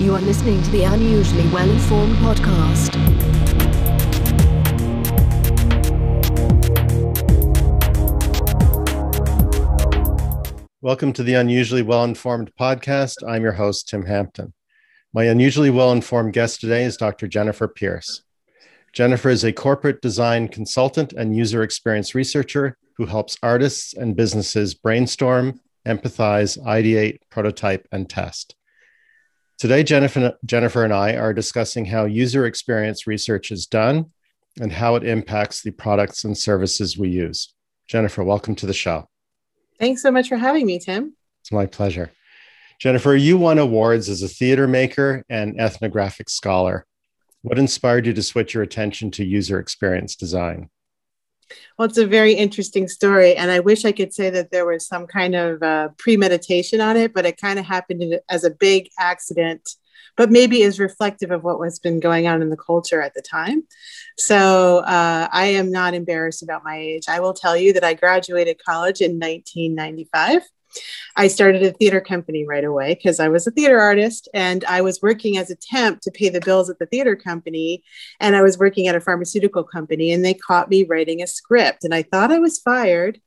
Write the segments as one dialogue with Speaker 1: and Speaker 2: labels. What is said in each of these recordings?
Speaker 1: You are listening to the Unusually Well Informed Podcast.
Speaker 2: Welcome to the Unusually Well Informed Podcast. I'm your host, Tim Hampton. My unusually well informed guest today is Dr. Jennifer Pierce. Jennifer is a corporate design consultant and user experience researcher who helps artists and businesses brainstorm, empathize, ideate, prototype, and test. Today, Jennifer, Jennifer and I are discussing how user experience research is done and how it impacts the products and services we use. Jennifer, welcome to the show.
Speaker 3: Thanks so much for having me, Tim.
Speaker 2: It's my pleasure. Jennifer, you won awards as a theater maker and ethnographic scholar. What inspired you to switch your attention to user experience design?
Speaker 3: Well, it's a very interesting story. And I wish I could say that there was some kind of uh, premeditation on it, but it kind of happened as a big accident, but maybe is reflective of what was been going on in the culture at the time. So uh, I am not embarrassed about my age. I will tell you that I graduated college in 1995. I started a theater company right away because I was a theater artist and I was working as a temp to pay the bills at the theater company. And I was working at a pharmaceutical company and they caught me writing a script. And I thought I was fired.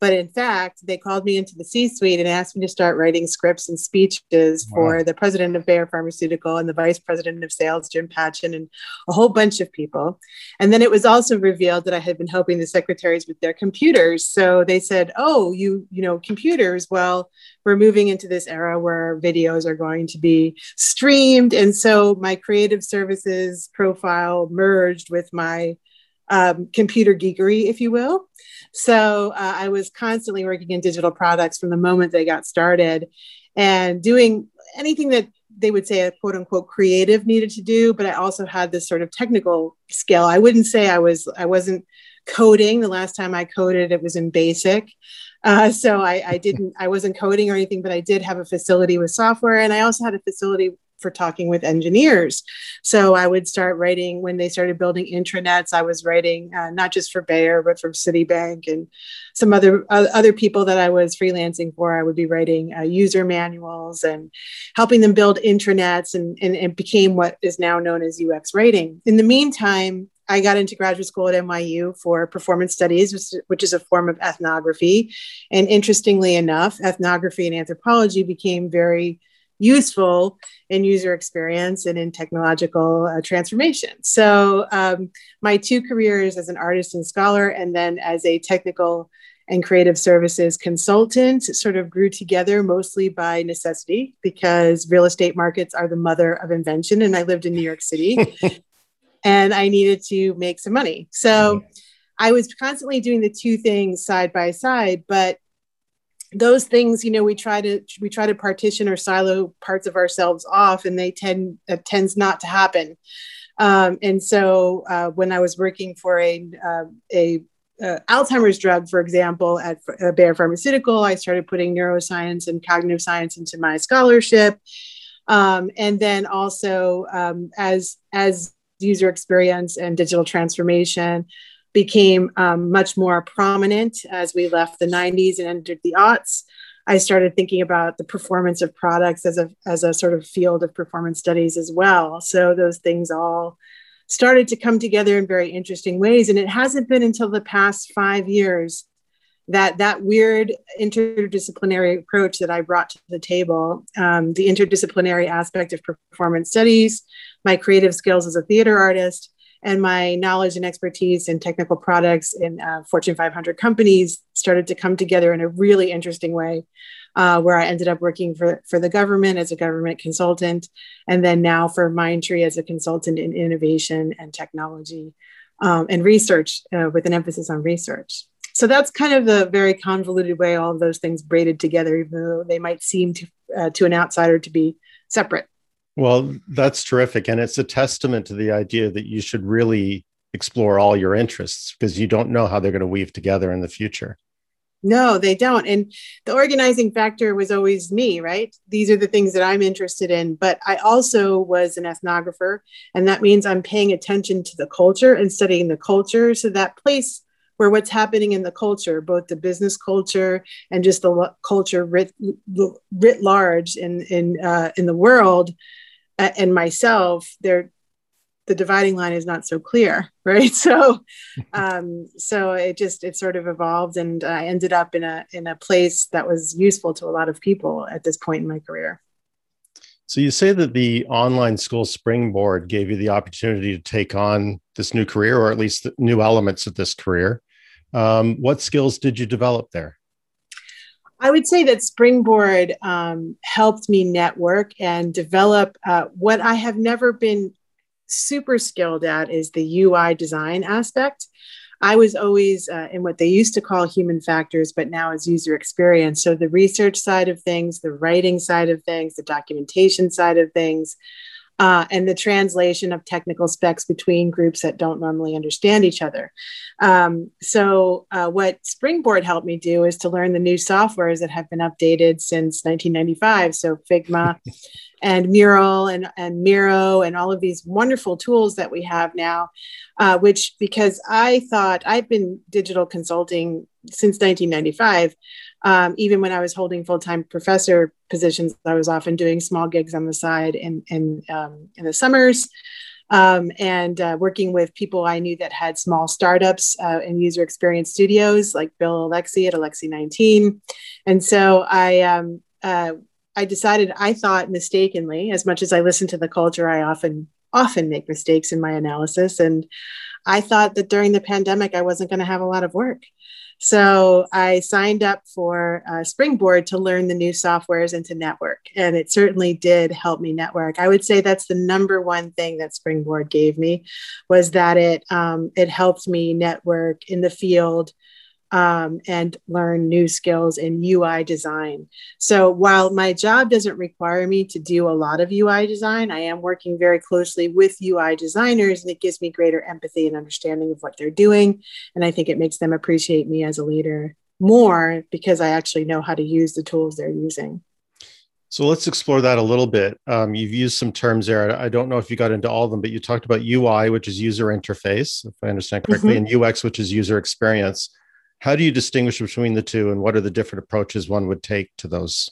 Speaker 3: But in fact, they called me into the C suite and asked me to start writing scripts and speeches wow. for the president of Bayer Pharmaceutical and the vice president of sales, Jim Patchen, and a whole bunch of people. And then it was also revealed that I had been helping the secretaries with their computers. So they said, Oh, you, you know, computers. Well, we're moving into this era where videos are going to be streamed. And so my creative services profile merged with my um, computer geekery, if you will. So uh, I was constantly working in digital products from the moment they got started and doing anything that they would say a quote unquote creative needed to do but i also had this sort of technical skill. I wouldn't say i was i wasn't coding. The last time i coded it was in basic. Uh, so I, I didn't i wasn't coding or anything but i did have a facility with software and i also had a facility for talking with engineers. So I would start writing when they started building intranets. I was writing uh, not just for Bayer, but for Citibank and some other uh, other people that I was freelancing for. I would be writing uh, user manuals and helping them build intranets, and, and it became what is now known as UX writing. In the meantime, I got into graduate school at NYU for performance studies, which is a form of ethnography. And interestingly enough, ethnography and anthropology became very useful in user experience and in technological uh, transformation. So, um, my two careers as an artist and scholar, and then as a technical and creative services consultant, sort of grew together mostly by necessity because real estate markets are the mother of invention. And I lived in New York City and I needed to make some money. So, I was constantly doing the two things side by side, but those things you know we try to we try to partition or silo parts of ourselves off and they tend that tends not to happen. Um, and so uh, when i was working for a uh, a uh, Alzheimer's drug, for example, at uh, Bayer Pharmaceutical, I started putting neuroscience and cognitive science into my scholarship, um, and then also um, as as user experience and digital transformation became um, much more prominent as we left the 90s and entered the aughts. I started thinking about the performance of products as a, as a sort of field of performance studies as well. So those things all started to come together in very interesting ways. And it hasn't been until the past five years that that weird interdisciplinary approach that I brought to the table, um, the interdisciplinary aspect of performance studies, my creative skills as a theater artist, and my knowledge and expertise in technical products in uh, Fortune 500 companies started to come together in a really interesting way, uh, where I ended up working for, for the government as a government consultant, and then now for Mindtree as a consultant in innovation and technology um, and research uh, with an emphasis on research. So that's kind of the very convoluted way all of those things braided together, even though they might seem to, uh, to an outsider to be separate.
Speaker 2: Well, that's terrific. And it's a testament to the idea that you should really explore all your interests because you don't know how they're going to weave together in the future.
Speaker 3: No, they don't. And the organizing factor was always me, right? These are the things that I'm interested in. But I also was an ethnographer, and that means I'm paying attention to the culture and studying the culture. So that place where what's happening in the culture, both the business culture and just the culture writ, writ large in in uh, in the world, and myself, they're the dividing line is not so clear, right? So, um, so it just it sort of evolved, and I ended up in a in a place that was useful to a lot of people at this point in my career.
Speaker 2: So you say that the online school springboard gave you the opportunity to take on this new career, or at least new elements of this career. Um, what skills did you develop there?
Speaker 3: I would say that Springboard um, helped me network and develop uh, what I have never been super skilled at is the UI design aspect. I was always uh, in what they used to call human factors, but now is user experience. So the research side of things, the writing side of things, the documentation side of things, uh, and the translation of technical specs between groups that don't normally understand each other. Um, so, uh, what Springboard helped me do is to learn the new softwares that have been updated since 1995. So, Figma. and Mural and, and Miro and all of these wonderful tools that we have now, uh, which because I thought I've been digital consulting since 1995, um, even when I was holding full time professor positions, I was often doing small gigs on the side in in, um, in the summers. Um, and uh, working with people I knew that had small startups uh, and user experience studios, like Bill Alexi at Alexi 19. And so I, um, uh, I decided I thought mistakenly, as much as I listen to the culture, I often often make mistakes in my analysis, and I thought that during the pandemic I wasn't going to have a lot of work. So I signed up for uh, Springboard to learn the new softwares and to network. And it certainly did help me network. I would say that's the number one thing that Springboard gave me was that it, um, it helped me network in the field um, and learn new skills in UI design. So while my job doesn't require me to do a lot of UI design, I am working very closely with UI designers and it gives me greater empathy and understanding of what they're doing. And I think it makes them appreciate me as a leader more because I actually know how to use the tools they're using.
Speaker 2: So let's explore that a little bit. Um, you've used some terms there. I don't know if you got into all of them, but you talked about UI, which is user interface, if I understand correctly, mm-hmm. and UX, which is user experience. How do you distinguish between the two, and what are the different approaches one would take to those?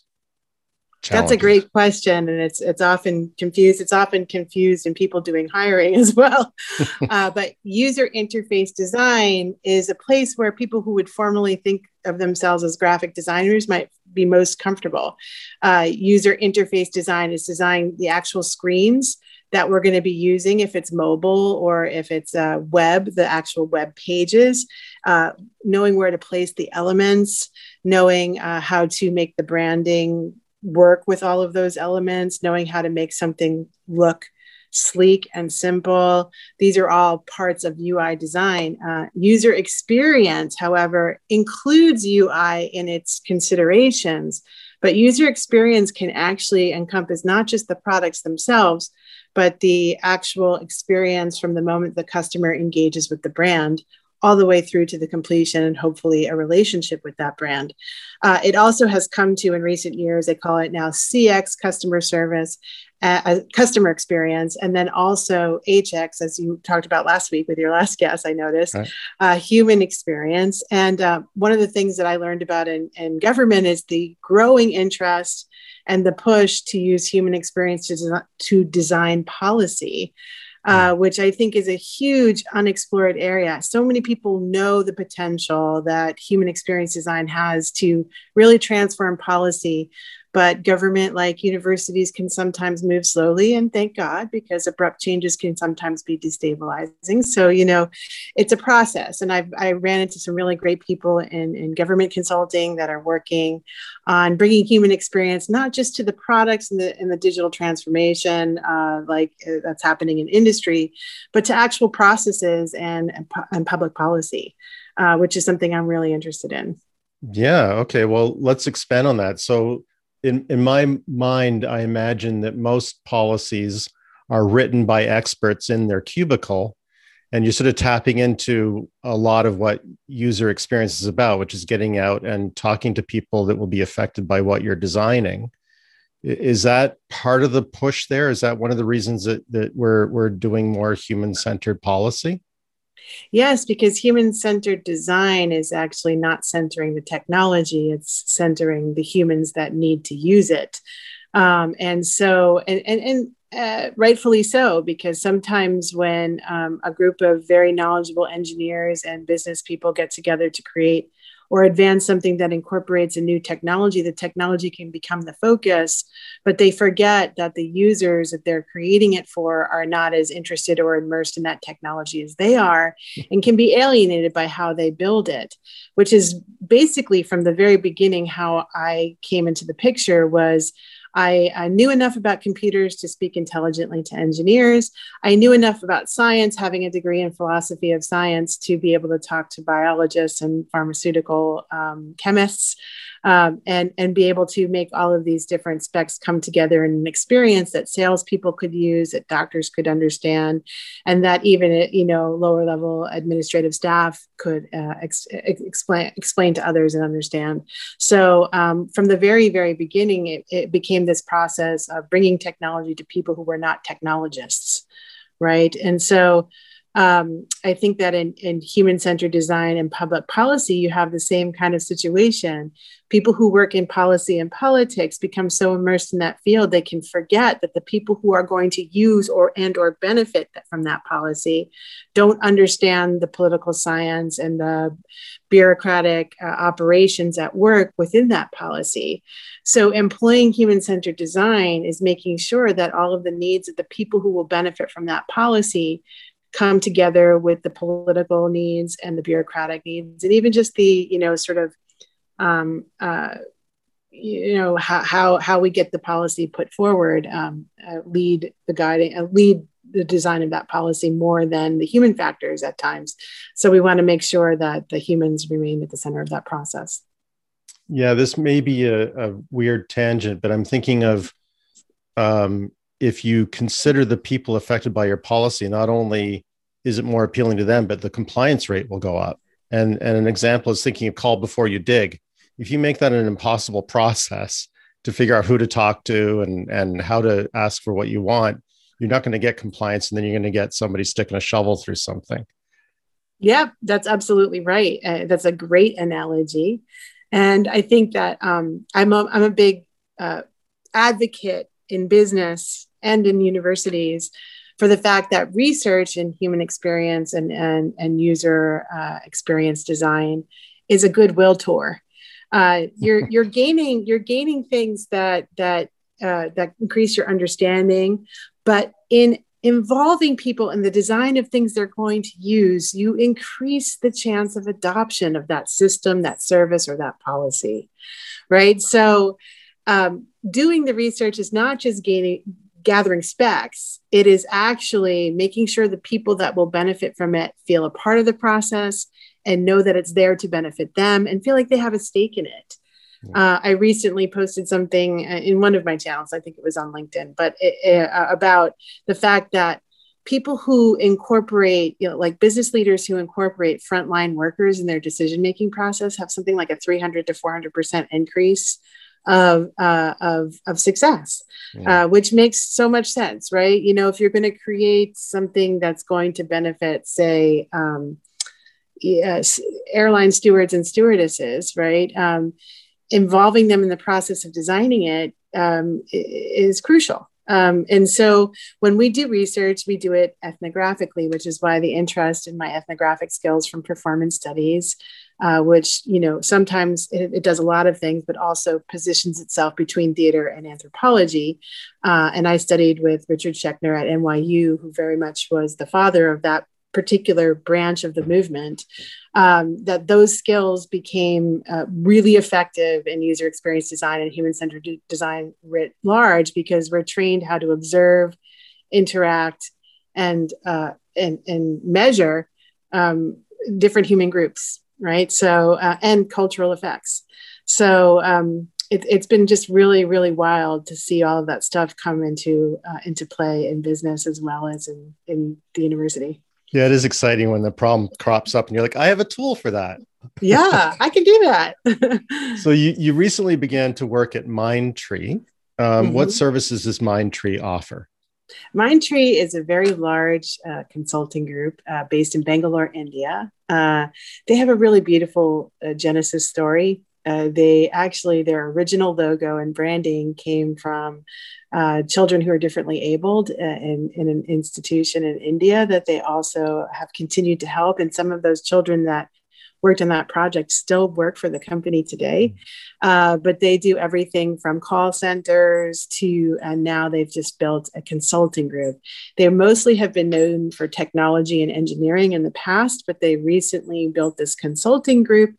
Speaker 3: Challenges? That's a great question, and it's it's often confused. It's often confused in people doing hiring as well. uh, but user interface design is a place where people who would formally think of themselves as graphic designers might be most comfortable. Uh, user interface design is designing the actual screens that we're going to be using if it's mobile or if it's uh, web, the actual web pages, uh, knowing where to place the elements, knowing uh, how to make the branding work with all of those elements, knowing how to make something look sleek and simple. These are all parts of UI design. Uh, user experience, however, includes UI in its considerations, but user experience can actually encompass not just the products themselves, but the actual experience from the moment the customer engages with the brand all the way through to the completion and hopefully a relationship with that brand. Uh, it also has come to in recent years, they call it now CX customer service, uh, customer experience, and then also HX, as you talked about last week with your last guest, I noticed, right. uh, human experience. And uh, one of the things that I learned about in, in government is the growing interest and the push to use human experience to, to design policy. Uh, hmm. which I think is a huge unexplored area. So many people know the potential that human experience design has to really transform policy, but government like universities can sometimes move slowly and thank god because abrupt changes can sometimes be destabilizing. So you know it's a process and i've i ran into some really great people in, in government consulting that are working on bringing human experience not just to the products and the, and the digital transformation uh, like uh, that's happening in industry but to actual processes and, and, public policy uh, which is something i'm really interested in.
Speaker 2: Yeah okay well let's expand on that. So in, in my mind, I imagine that most policies are written by experts in their cubicle. And you're sort of tapping into a lot of what user experience is about, which is getting out and talking to people that will be affected by what you're designing. Is that part of the push there? Is that one of the reasons that, that we're, we're doing more human centered policy?
Speaker 3: Yes, because human centered design is actually not centering the technology, it's centering the humans that need to use it. Um, and so, and, and, and uh, rightfully so, because sometimes when um, a group of very knowledgeable engineers and business people get together to create or advance something that incorporates a new technology, the technology can become the focus, but they forget that the users that they're creating it for are not as interested or immersed in that technology as they are and can be alienated by how they build it, which is basically from the very beginning how I came into the picture was I, I, knew enough about computers to speak intelligently to engineers. I knew enough about science, having a degree in philosophy of science, to be able to talk to biologists and pharmaceutical um, chemists um, and, and be able to make all of these different specs come together in an experience that salespeople could use, that doctors could understand, and that even you know lower level administrative staff could uh, ex- explain explain to others and understand. So um, from the very very beginning, it, it became this process of bringing technology to people who were not technologists, right? And so um, I think that in, in human centered design and public policy, you have the same kind of situation. People who work in policy and politics become so immersed in that field, they can forget that the people who are going to use or and or benefit from that policy don't understand the political science and the bureaucratic uh, operations at work within that policy. So, employing human centered design is making sure that all of the needs of the people who will benefit from that policy come together with the political needs and the bureaucratic needs and even just the you know sort of um, uh, you know how, how how we get the policy put forward um, uh, lead the guiding uh, lead the design of that policy more than the human factors at times. So we want to make sure that the humans remain at the center of that process.
Speaker 2: Yeah this may be a, a weird tangent but i'm thinking of um, if you consider the people affected by your policy, not only is it more appealing to them, but the compliance rate will go up. And, and an example is thinking of call before you dig. If you make that an impossible process to figure out who to talk to and, and how to ask for what you want, you're not going to get compliance and then you're going to get somebody sticking a shovel through something.
Speaker 3: Yeah, that's absolutely right. Uh, that's a great analogy. And I think that um, I'm, a, I'm a big uh, advocate in business and in universities for the fact that research in human experience and, and, and user uh, experience design is a goodwill tour. Uh, you're, you're gaining you're gaining things that that uh, that increase your understanding, but in involving people in the design of things they're going to use, you increase the chance of adoption of that system, that service, or that policy, right? So um, doing the research is not just gaining gathering specs it is actually making sure the people that will benefit from it feel a part of the process and know that it's there to benefit them and feel like they have a stake in it. Uh, I recently posted something uh, in one of my channels, I think it was on LinkedIn, but it, it, uh, about the fact that people who incorporate, you know, like business leaders who incorporate frontline workers in their decision making process have something like a 300 to 400% increase of uh, of of success, yeah. uh, which makes so much sense, right? You know, if you're going to create something that's going to benefit, say, um, yes, airline stewards and stewardesses, right? Um, involving them in the process of designing it um, is crucial. Um, and so when we do research, we do it ethnographically, which is why the interest in my ethnographic skills from performance studies uh, which you know sometimes it, it, does a lot of things, but also positions itself between theater and anthropology. Uh, and I studied with Richard Schechner at NYU, who very much was the father of that particular branch of the movement. Um, that those skills became uh, really effective in user experience design and human centered de- design writ large because we're trained how to observe, interact, and uh, and, and measure um, different human groups right? So, uh, and cultural effects. So, um, it, has been just really, really wild to see all of that stuff come into uh, into play in business as well as in in the university.
Speaker 2: Yeah, it is exciting when the problem crops up and you're like, I have a tool for that.
Speaker 3: yeah, I can do that.
Speaker 2: so you you recently began to work at Mindtree. Um, mm-hmm. What services does Mindtree offer?
Speaker 3: Mindtree is a very large uh, consulting group uh, based in Bangalore, India. Uh, they have a really beautiful uh, Genesis story Uh, they actually, their original logo and branding came from uh, children who are differently abled in, in an institution in India that they also have continued to help. And some of those children that worked on that project still work for the company today. Mm-hmm. Uh, but they do everything from call centers to, and now they've just built a consulting group. They mostly have been known for technology and engineering in the past, but they recently built this consulting group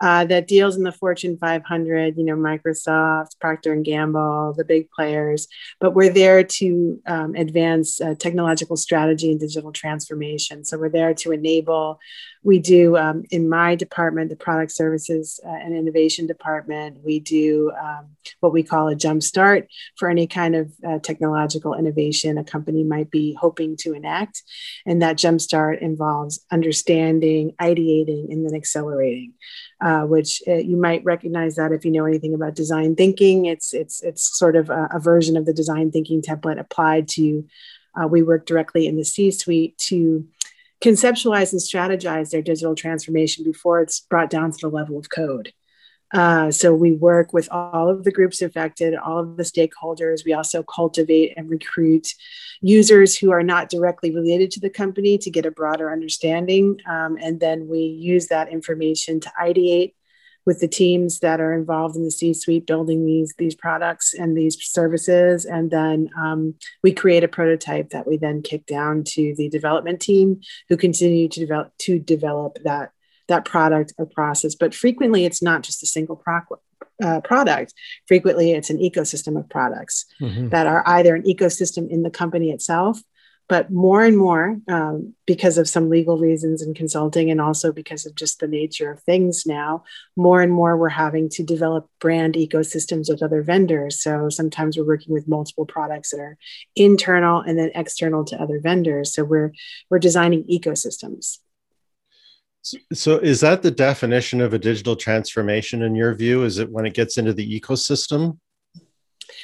Speaker 3: uh, that deals in the Fortune 500, you know, Microsoft, Procter and Gamble, the big players. But we're there to um, advance uh, technological strategy and digital transformation. So we're there to enable. We do um, in my department, the product services uh, and innovation department. We do um, what we call a jump start for any kind of uh, technological innovation a company might be hoping to enact, and that jump start involves understanding, ideating, and then accelerating uh, which uh, you might recognize that if you know anything about design thinking. It's it's it's sort of a, a version of the design thinking template applied to. Uh, we work directly in the C-suite to conceptualize and strategize their digital transformation before it's brought down to the level of code. Uh, so we work with all of the groups affected, all of the stakeholders. We also cultivate and recruit users who are not directly related to the company to get a broader understanding. Um, and then we use that information to ideate with the teams that are involved in the C-suite building these these products and these services, and then um, we create a prototype that we then kick down to the development team, who continue to develop to develop that that product or process. But frequently, it's not just a single pro- uh, product. Frequently, it's an ecosystem of products mm-hmm. that are either an ecosystem in the company itself, but more and more, um, because of some legal reasons in consulting and also because of just the nature of things now, more and more we're having to develop brand ecosystems with other vendors. So sometimes we're working with multiple products that are internal and then external to other vendors. So we're we're designing ecosystems.
Speaker 2: So, is that the definition of a digital transformation in your view? Is it when it gets into the ecosystem?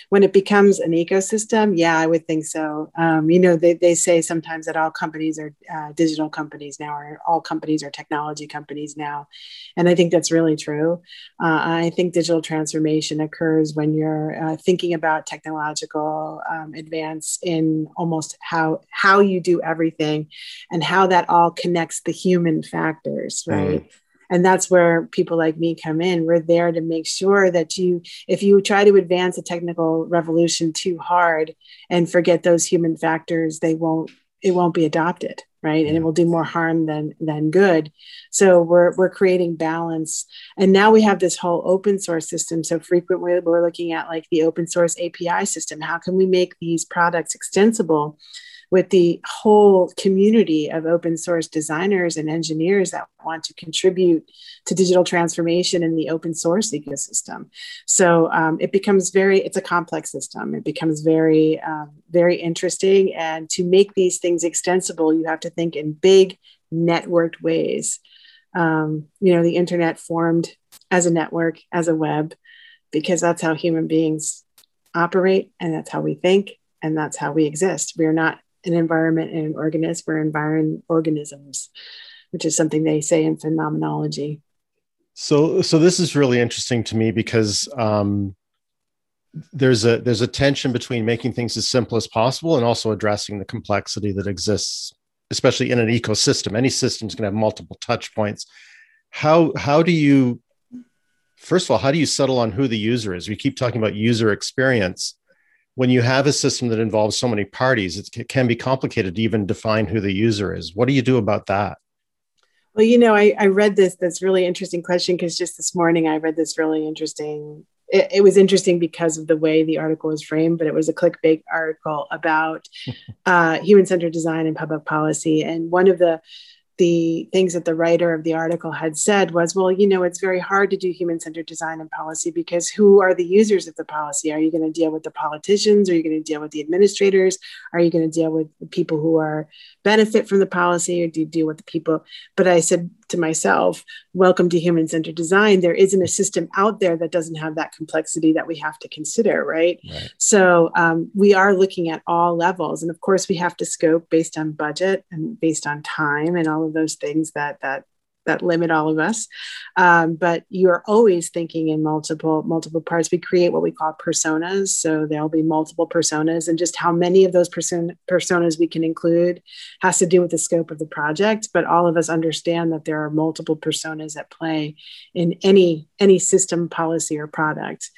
Speaker 3: When it becomes an ecosystem, yeah, I would think so. Um, you know, they, they say sometimes that all companies are uh, digital companies now, or all companies are technology companies now. And I think that's really true. Uh, I think digital transformation occurs when you're uh, thinking about technological um, advance in almost how, how you do everything and how that all connects the human factors, right? Mm and that's where people like me come in. We're there to make sure that you if you try to advance a technical revolution too hard and forget those human factors they won't it won't be adopted right? And it will do more harm than than good. So we're we're creating balance. And now we have this whole open source system. So frequently we're looking at like the open source api system. How can we make these products extensible with the whole community of open source designers and engineers that want to contribute to digital transformation in the open source ecosystem. So um, it becomes very, it's a complex system. It becomes very, um, very interesting. And to make these things extensible, you have to think in big networked ways. Um, you know, the internet formed as a network, as a web, because that's how human beings operate and that's how we think and that's how we exist. We are not an environment and an organism or environ organisms, which is something they say in phenomenology.
Speaker 2: So, so this is really interesting to me because um, there's a there's a tension between making things as simple as possible and also addressing the complexity that exists, especially in an ecosystem. Any system is going to have multiple touch points. How how do you first of all how do you settle on who the user is? We keep talking about user experience when you have a system that involves so many parties, it can be complicated to even define who the user is. What do you do about that?
Speaker 3: Well, you know, I, I read this this really interesting question because just this morning I read this really interesting. It, it, was interesting because of the way the article was framed, but it was a clickbait article about uh, human centered design and public policy. And one of the the things that the writer of the article had said was, well, you know, it's very hard to do human centered design and policy because who are the users of the policy? Are you going to deal with the politicians? Are you going to deal with the administrators? Are you going to deal with the people who are benefit from the policy or do you deal with the people? But I said to myself, welcome to human centered design. There isn't a system out there that doesn't have that complexity that we have to consider, right? right. So um, we are looking at all levels. And of course, we have to scope based on budget and based on time and all of those things that, that that limit all of us. Um, but you are always thinking in multiple multiple parts. We create what we call personas, so there'll be multiple personas, and just how many of those person, personas we can include has to do with the scope of the project. But all of us understand that there are multiple personas at play in any any system, policy, or product.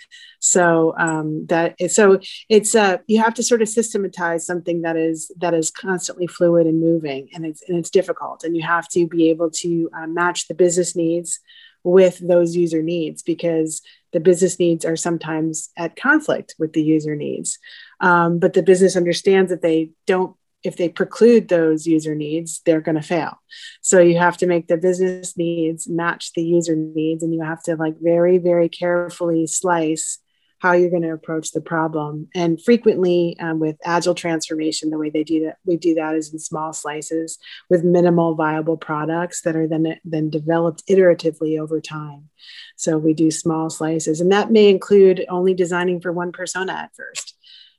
Speaker 3: So um, that so it's uh, you have to sort of systematize something that is that is constantly fluid and moving, and it's and it's difficult, and you have to be able to uh, match the business needs with those user needs because the business needs are sometimes at conflict with the user needs, um, but the business understands that they don't if they preclude those user needs, they're going to fail. So you have to make the business needs match the user needs, and you have to like very, very carefully slice how you're going to approach the problem. And frequently, um, with agile transformation, the way they do that, we do that is in small slices with minimal viable products that are then then developed iteratively over time. So we do small slices, and that may include only designing for one persona at first.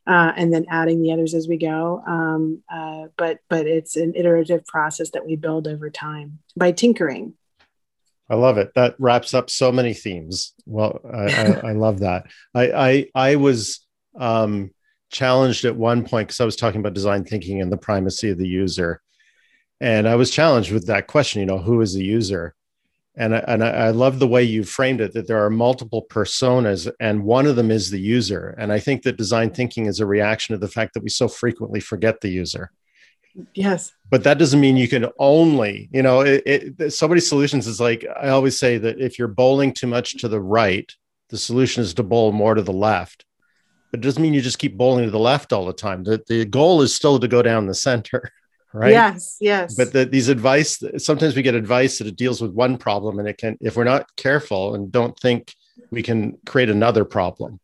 Speaker 3: Uh, and then adding the others as we go. Um, uh, but but it's an iterative process that we build over time by tinkering.
Speaker 2: I love it. That wraps up so many themes. Well, I, I, I love that. I I, I was um, challenged at one point because I was talking about design thinking and the primacy of the user, and I was challenged with that question. You know, who is the user? And I, and I, I love the way you framed it. That there are multiple personas, and one of them is the user. And I think that design thinking is a reaction to the fact that we so frequently forget the user.
Speaker 3: Yes.
Speaker 2: But that doesn't mean you can only, you know, it, it, so many solutions is like, I always say that if you're bowling too much to the right, the solution is to bowl more to the left. But it doesn't mean you just keep bowling to the left all the time. The, the goal is still to go down the center, right?
Speaker 3: Yes, yes.
Speaker 2: But the, these advice, sometimes we get advice that it deals with one problem and it can, if we're not careful and don't think, we can create another problem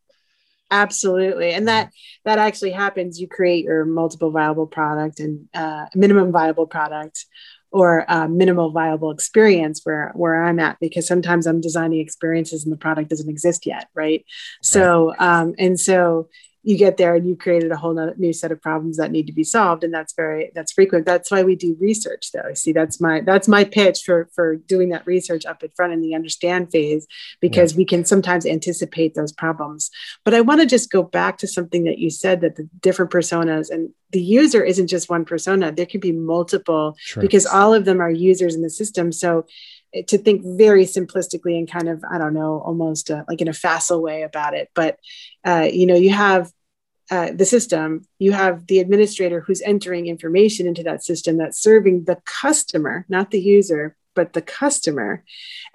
Speaker 3: absolutely. And that that actually happens. You create your multiple viable product and uh, minimum viable product or uh, minimal viable experience where where i'm at because sometimes i'm designing experiences and the product doesn't exist yet right, right. so um, and so you get there and you created a whole new set of problems that need to be solved and that's very that's frequent. That's why we do research though. See that's my that's my pitch for for doing that research up in front in the understand phase because yeah. we can sometimes anticipate those problems. But i want to just go back to something that you said that the different personas and the user isn't just one persona. There can be multiple because all of them are users in the system. So to think very simplistically and kind of i don't know almost uh, like in a facile way about it. But uh, you know you have uh, the system you have the administrator who's entering information into that system that's serving the customer not the user but the customer.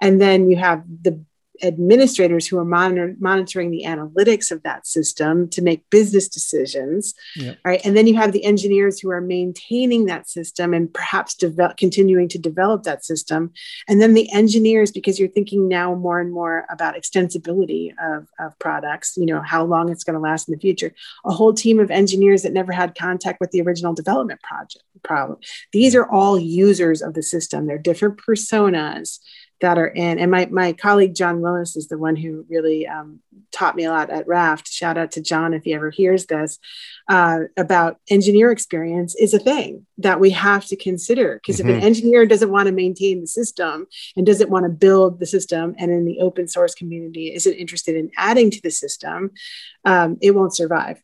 Speaker 3: And then you have the administrators who are monitor, monitoring the analytics of that system to make business decisions yep. right? And then you have the engineers who are maintaining that system and perhaps develop, continuing to develop that system. And then the engineers because you're thinking now more and more about extensibility of, of products you know how long it's going to last in the future. A whole team of engineers that never had contact with the original development project problem. These are all users of the system. They're different personas that are in. And my, my colleague, John Willis, is the one who really um, taught me a lot at Raft. Shout out to John if he ever hears this uh, about engineer experience is a thing that we have to consider. Because mm-hmm. if an mm-hmm. engineer doesn't want to maintain the system and doesn't want to build the system, and in the open source community isn't interested in adding to the system, um, it won't survive.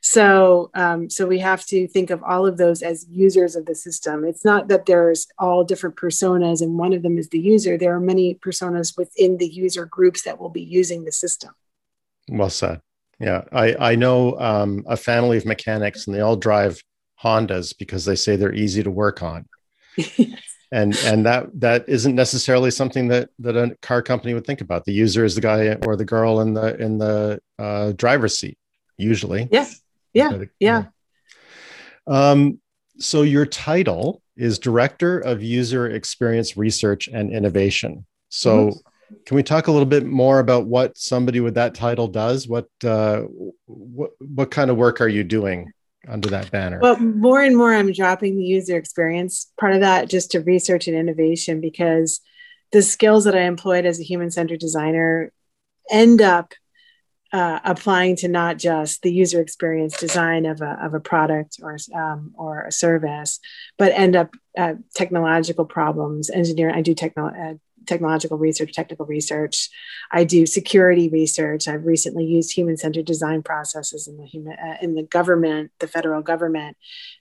Speaker 3: So, um, so we have to think of all of those as users of the system. It's not that there's all different personas and one of them is the user. There are many personas within the user groups that will be using the system.
Speaker 2: Well said. Yeah, I I know um, a family of mechanics, and they all drive Hondas because they say they're easy to work on. and and that that isn't necessarily something that that a car company would think about. The user is the guy or the girl in the in the uh, driver's seat usually.
Speaker 3: Yeah. Yeah. yeah.
Speaker 2: Um, so your title is Director of User Experience Research and Innovation. So mm-hmm. can we talk a little bit more about what somebody with that title does? What uh, what what kind of work are you doing under that banner?
Speaker 3: Well, more and more I'm dropping the user experience part of that just to research and innovation because the skills that I employed as a human centered designer end up uh, applying to not just the user experience design of a, of a product or, um, or a service, but end up uh, technological problems, engineering. I do techno- uh, technological research, technical research. I do security research. I've recently used human-centered design processes in the human uh, in the government, the federal government,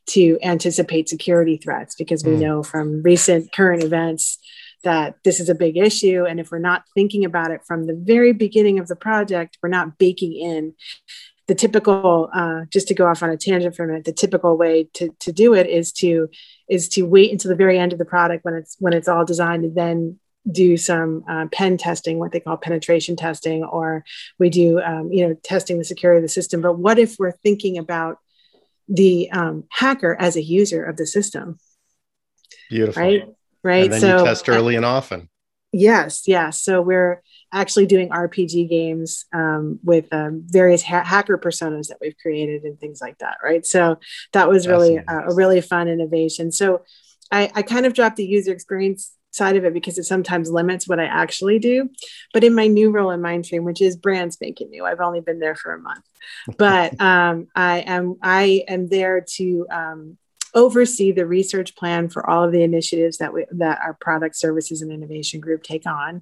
Speaker 3: to anticipate security threats because we mm. know from recent current events that this is a big issue. And if we're not thinking about it from the very beginning of the project, we're not baking in the typical, uh, just to go off on a tangent for a minute, the typical way to, to do it is to is to wait until the very end of the product when it's when it's all designed and then do some uh, pen testing, what they call penetration testing, or we do um, you know testing the security of the system. But what if we're thinking about the um, hacker as a user of the system?
Speaker 2: Beautiful.
Speaker 3: Right right?
Speaker 2: And then so, you test early and often.
Speaker 3: Yes, yes. So we're actually doing RPG games um, with um, various ha- hacker personas that we've created and things like that, right? So that was really a, a, really fun innovation. So I, I kind of dropped the user experience side of it because it sometimes limits what I actually do. But in my new role in Mindstream, which is brand spanking new, I've only been there for a month, but um, I am I am there to um, oversee the research plan for all of the initiatives that we that our product services and innovation group take on.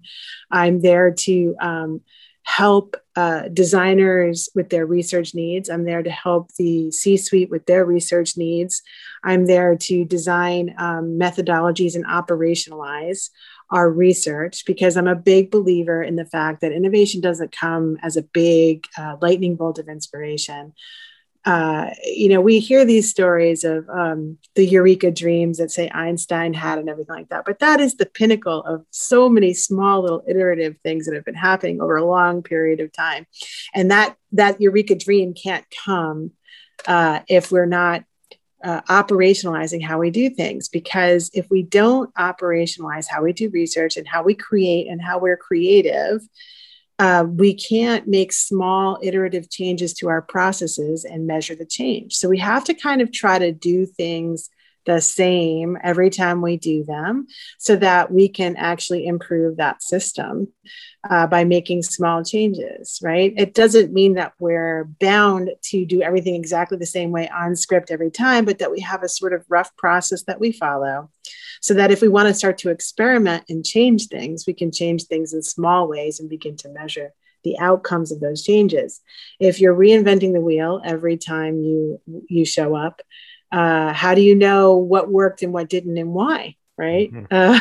Speaker 3: I'm there to um, help uh, designers with their research needs. I'm there to help the c suite with their research needs. I'm there to design um, methodologies and operationalize our research because I'm a big believer in the fact that innovation doesn't come as a big uh, lightning bolt of inspiration uh, you know, we hear these stories of um, the eureka dreams that say Einstein had and everything like that, but that is the pinnacle of so many small little iterative things that have been happening over a long period of time, and that that eureka dream can't come uh, if we're not uh, operationalizing how we do things. Because if we don't operationalize how we do research and how we create and how we're creative, uh, we can't make small iterative changes to our processes and measure the change. So we have to kind of try to do things the same every time we do them so that we can actually improve that system uh, by making small changes, right? It doesn't mean that we're bound to do everything exactly the same way on script every time, but that we have a sort of rough process that we follow so that if we want to start to experiment and change things, we can change things in small ways and begin to measure the outcomes of those changes. If you're reinventing the wheel every time you you show up, uh, how do you know what worked and what didn't and why? Right? Mm-hmm. Uh,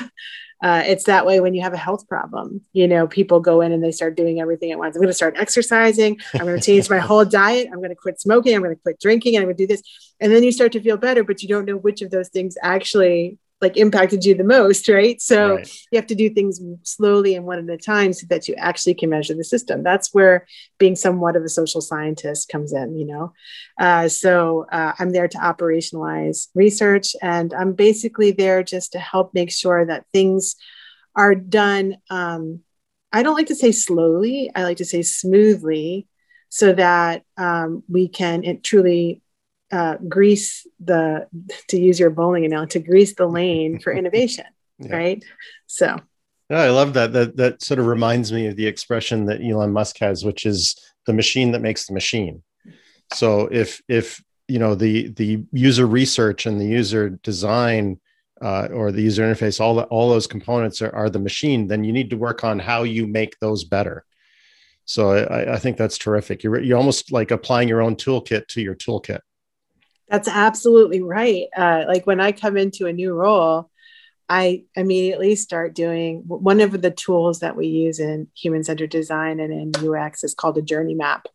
Speaker 3: uh, it's that way when you have a health problem. You know, people go in and they start doing everything at once. I'm going to start exercising. I'm going to change my whole diet. I'm going to quit smoking. I'm going to quit drinking. I'm going to do this. And then you start to feel better, but you don't know which of those things actually like impacted you the most, right? So right. you have to do things slowly and one at a time so that you actually can measure the system. That's where being somewhat of a social scientist comes in, you know. Uh, so uh, I'm there to operationalize research, and I'm basically there just to help make sure that things are done. Um, I don't like to say slowly; I like to say smoothly, so that um, we can truly uh, grease the to use your bowling analogy to grease the lane for innovation yeah. right so
Speaker 2: yeah, I love that. That that sort of reminds me of the expression that Elon Musk has, which is the machine that makes the machine. So if if you know the the user research and the user design uh, or the user interface, all the, all those components are, are the machine, then you need to work on how you make those better. So I, I think that's terrific. You're you're almost like applying your own toolkit to your toolkit.
Speaker 3: That's absolutely right. Uh, like when I come into a new role, I immediately start doing one of the tools that we use in human centered design and in UX is called a journey map.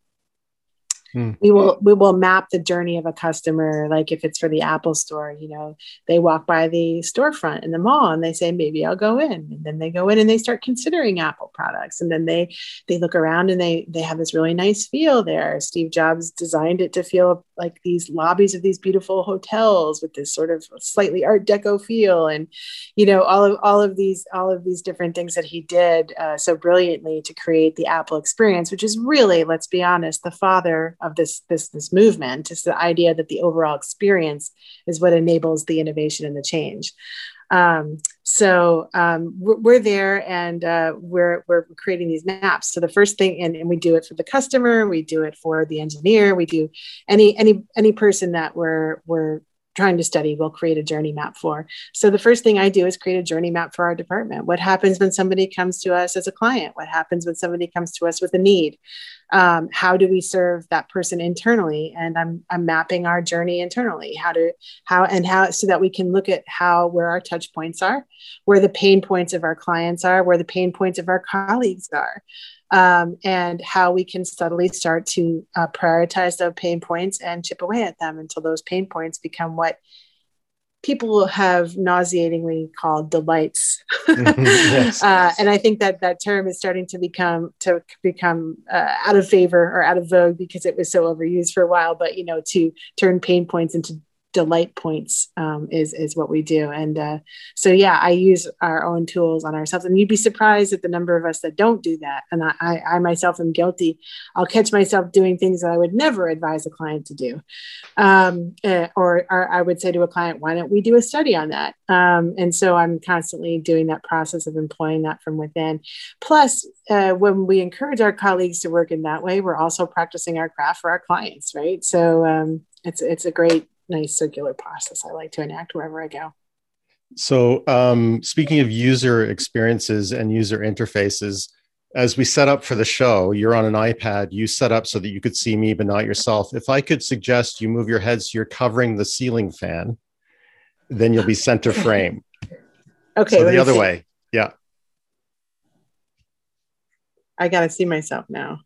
Speaker 3: Mm. We will we will map the journey of a customer. Like if it's for the Apple store, you know, they walk by the storefront in the mall and they say, maybe I'll go in. And then they go in and they start considering Apple products. And then they they look around and they they have this really nice feel there. Steve Jobs designed it to feel like these lobbies of these beautiful hotels with this sort of slightly art deco feel and you know all of all of these all of these different things that he did uh, so brilliantly to create the apple experience which is really let's be honest the father of this this this movement is the idea that the overall experience is what enables the innovation and the change Um, so um, we're, we're, there and uh, we're, we're creating these maps. So the first thing, and, and, we do it for the customer, we do it for the engineer, we do any any any person that we're we're trying to study we'll create a journey map for. So the first thing i do is create a journey map for our department. What happens when somebody comes to us as a client? What happens when somebody comes to us with a need? Um, how do we serve that person internally? And I'm, I'm mapping our journey internally. How to how and how so that we can look at how where our touch points are where the pain points of our clients are where the pain points of our colleagues are um, and how we can subtly start to uh, prioritize those pain points and chip away at them until those pain points become what people have nauseatingly called delights yes. uh, and i think that that term is starting to become to become uh, out of favor or out of vogue because it was so overused for a while but you know to turn pain points into delight points um, is is what we do. And uh, so yeah i use our own tools on ourselves. And you'd be surprised at the number of us that don't do that. And i, I myself am guilty. I'll catch myself doing things that i would never advise a client to do. Um, uh, or, or, i would say to a client why don't we do a study on that? Um, and so i'm constantly doing that process of employing that from within. Plus uh, when we encourage our colleagues to work in that way we're also practicing our craft for our clients right? So um, it's it's a great nice circular process I like to enact wherever I go.
Speaker 2: So, um, speaking of user experiences and user interfaces, as we set up for the show, you're on an iPad, you set up so that you could see me, but not yourself. If I could suggest you move your head so you're covering the ceiling fan, then you'll be center frame.
Speaker 3: okay.
Speaker 2: So the other see. way. Yeah.
Speaker 3: I got to see myself now.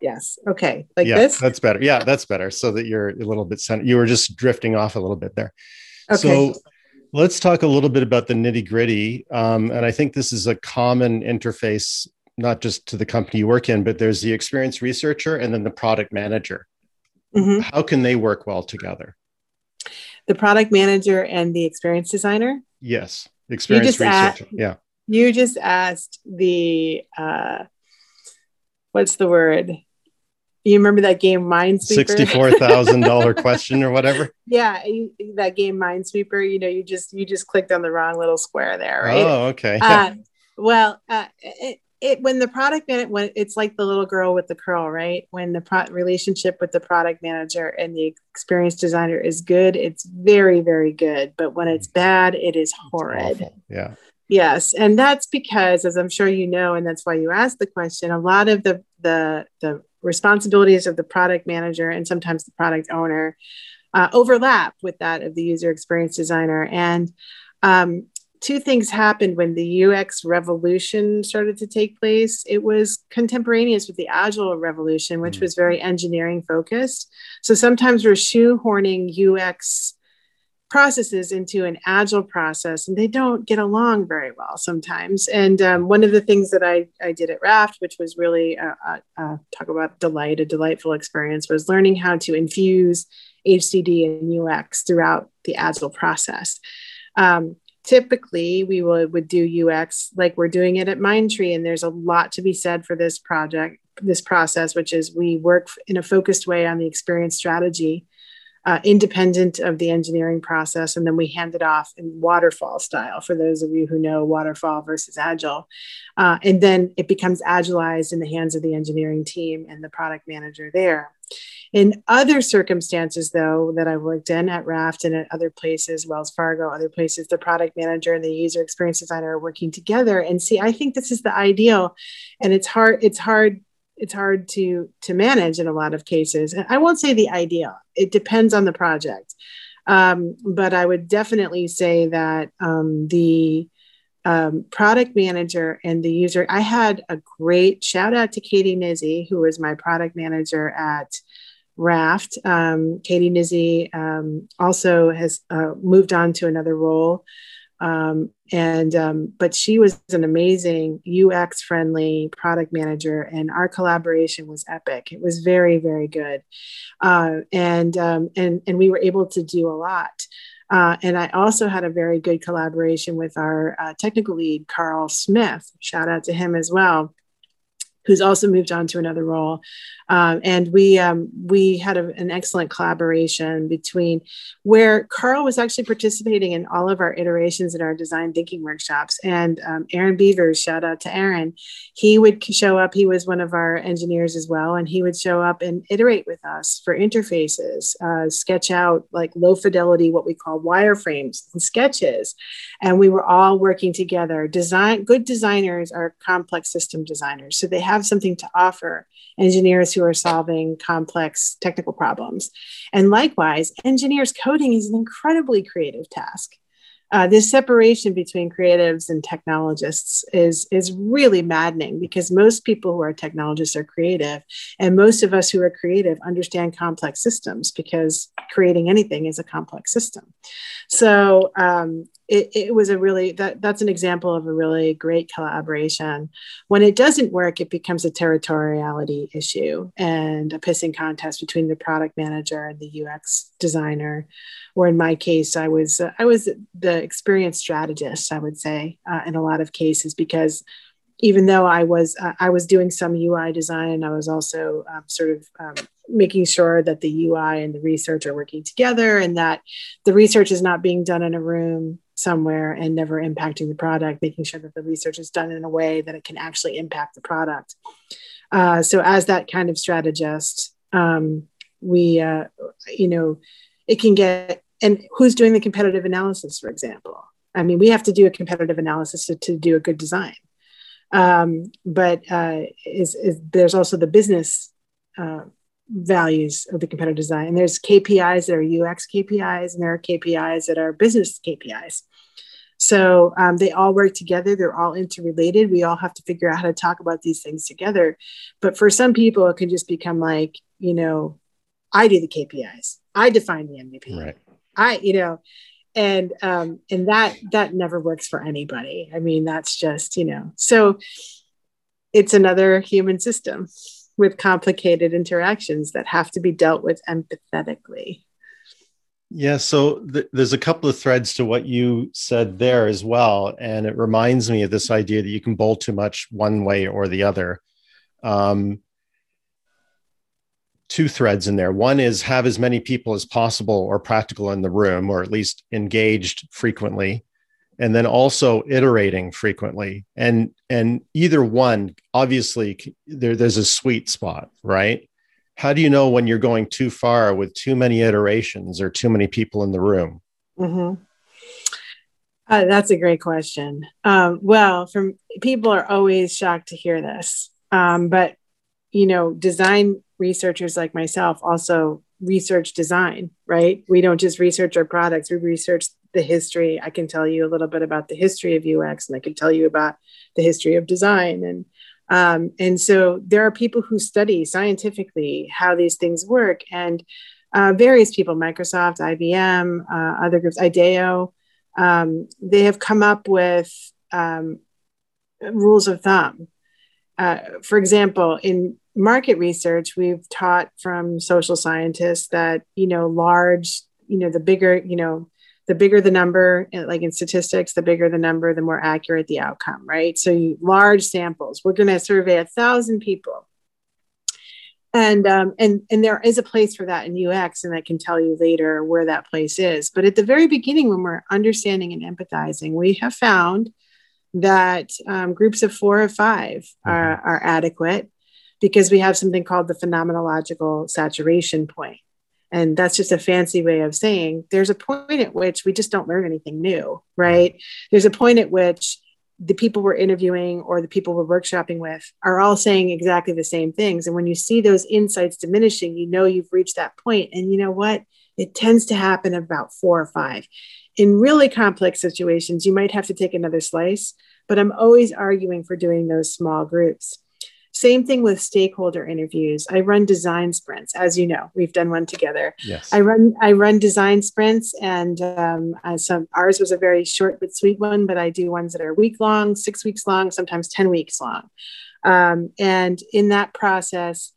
Speaker 3: Yes. Okay. Like
Speaker 2: yeah,
Speaker 3: this?
Speaker 2: That's better. Yeah, that's better. So that you're a little bit center. You were just drifting off a little bit there. Okay. So let's talk a little bit about the nitty gritty. Um, and I think this is a common interface, not just to the company you work in, but there's the experienced researcher and then the product manager. Mm-hmm. How can they work well together?
Speaker 3: The product manager and the experience designer?
Speaker 2: Yes. Experience researcher. Asked, yeah.
Speaker 3: You just asked the, uh, what's the word? You remember that game Minesweeper?
Speaker 2: Sixty-four thousand dollar question or whatever.
Speaker 3: Yeah, you, that game Minesweeper. You know, you just you just clicked on the wrong little square there, right?
Speaker 2: Oh, okay.
Speaker 3: Uh, well, uh, it, it when the product man when it's like the little girl with the curl, right? When the pro- relationship with the product manager and the experience designer is good, it's very very good. But when it's bad, it is horrid.
Speaker 2: Yeah.
Speaker 3: Yes, and that's because, as I'm sure you know, and that's why you asked the question. A lot of the the the responsibilities of the product manager and sometimes the product owner uh, overlap with that of the user experience designer. And um, two things happened when the UX revolution started to take place. It was contemporaneous with the Agile revolution, which mm. was very engineering focused. So sometimes we're shoehorning UX processes into an agile process and they don't get along very well sometimes. And um, one of the things that I, I did at raft which was really uh, uh, uh, talk about delight a delightful experience was learning how to infuse hcd and ux throughout the agile process. Um, typically we would, would do ux like we're doing it at mindtree and there's a lot to be said for this project this process which is we work in a focused way on the experience strategy uh, independent of the engineering process. And then we hand it off in waterfall style for those of you who know waterfall versus agile. Uh, and then it becomes agilized in the hands of the engineering team and the product manager there. In other circumstances, though, that I've worked in at Raft and at other places, Wells Fargo, other places, the product manager and the user experience designer are working together. And see, I think this is the ideal. And it's hard, it's hard it's hard to to manage in a lot of cases. And I won't say the ideal. It depends on the project, um, but I would definitely say that um, the um, product manager and the user. I had a great shout out to Katie Nizzi, who was my product manager at Raft. Um, Katie Nizzi um, also has uh, moved on to another role. Um, and um, but she was an amazing UX friendly product manager, and our collaboration was epic. It was very very good, uh, and um, and and we were able to do a lot. Uh, and I also had a very good collaboration with our uh, technical lead, Carl Smith. Shout out to him as well. Who's also moved on to another role. Um, and we um, we had a, an excellent collaboration between where Carl was actually participating in all of our iterations in our design thinking workshops. And um, Aaron Beavers, shout out to Aaron, he would show up. He was one of our engineers as well, and he would show up and iterate with us for interfaces, uh, sketch out like low fidelity, what we call wireframes and sketches. And we were all working together. Design good designers are complex system designers, so they have something to offer engineers who are solving complex technical problems. And likewise, engineers coding is an incredibly creative task. Uh, this separation between creatives and technologists is, is really maddening because most people who are technologists are creative. And most of us who are creative understand complex systems because creating anything is a complex system. So um, it, it was a really that that's an example of a really great collaboration. When it doesn't work it becomes a territoriality issue and a pissing contest between the product manager and the ux designer. Or in my case i was uh, i was the experienced strategist i would say uh, in a lot of cases because even though I was uh, I was doing some UI design, I was also um, sort of um, making sure that the UI and the research are working together, and that the research is not being done in a room somewhere and never impacting the product, making sure that the research is done in a way that it can actually impact the product. Uh, so, as that kind of strategist, um, we, uh, you know, it can get, and who's doing the competitive analysis, for example? I mean, we have to do a competitive analysis to, to do a good design. Um, but uh, is, is, there's also the business uh, values of the competitive design. And there's KPIs that are UX KPIs, and there are KPIs that are business KPIs. So um, they all work together. They're all interrelated. We all have to figure out how to talk about these things together. But for some people, it can just become like, you know, I do the KPIs. I define the MVP. Right. I, you know, and um, and that that never works for anybody. I mean, that's just you know. So it's another human system with complicated interactions that have to be dealt with empathetically.
Speaker 2: Yeah, so th- there's a couple of threads to what you said there as well. And it reminds me of this idea that you can bowl too much one way or the other. Um, two threads in there. One is have as many people as possible or practical in the room, or at least engaged frequently. And then also iterating frequently. And and either one, obviously, there, there's a sweet spot, right? how do you know when you're going too far with too many iterations or too many people in the room?
Speaker 3: Mm-hmm. Uh, that's a great question. Um, well, from people are always shocked to hear this, um, but you know, design researchers like myself also research design, right? We don't just research our products; we research the history. I can tell you a little bit about the history of UX, and I can tell you about the history of design, and um, and so there are people who study scientifically how these things work, and uh, various people, Microsoft, IBM, uh, other groups, IDEO, um, they have come up with um, rules of thumb. Uh, for example, in market research, we've taught from social scientists that you know large, you know, the bigger, you know, the bigger the number, like in statistics, the bigger the number, the more accurate the outcome, right? So you, large samples. We're going to survey a thousand people, and um, and and there is a place for that in UX, and I can tell you later where that place is. But at the very beginning, when we're understanding and empathizing, we have found that um, groups of four or 5 mm-hmm. are, are adequate because we have something called the phenomenological saturation point and that's just a fancy way of saying there's a point at which we just don't learn anything new, right? There's a point at which the people we're interviewing or the people we're workshopping with are all saying exactly the same things. And when you see those insights diminishing, you know you've reached that point. And you know what? It tends to happen about four or five. In really complex situations, you might have to take another slice, but I'm always arguing for doing those small groups. Same thing with stakeholder interviews. I run design sprints, as you know, we've done one together.
Speaker 2: Yes.
Speaker 3: I run I run design sprints, and um, some ours was a very short but sweet one. But I do ones that are week long, six weeks long, sometimes ten weeks long. Um, and in that process,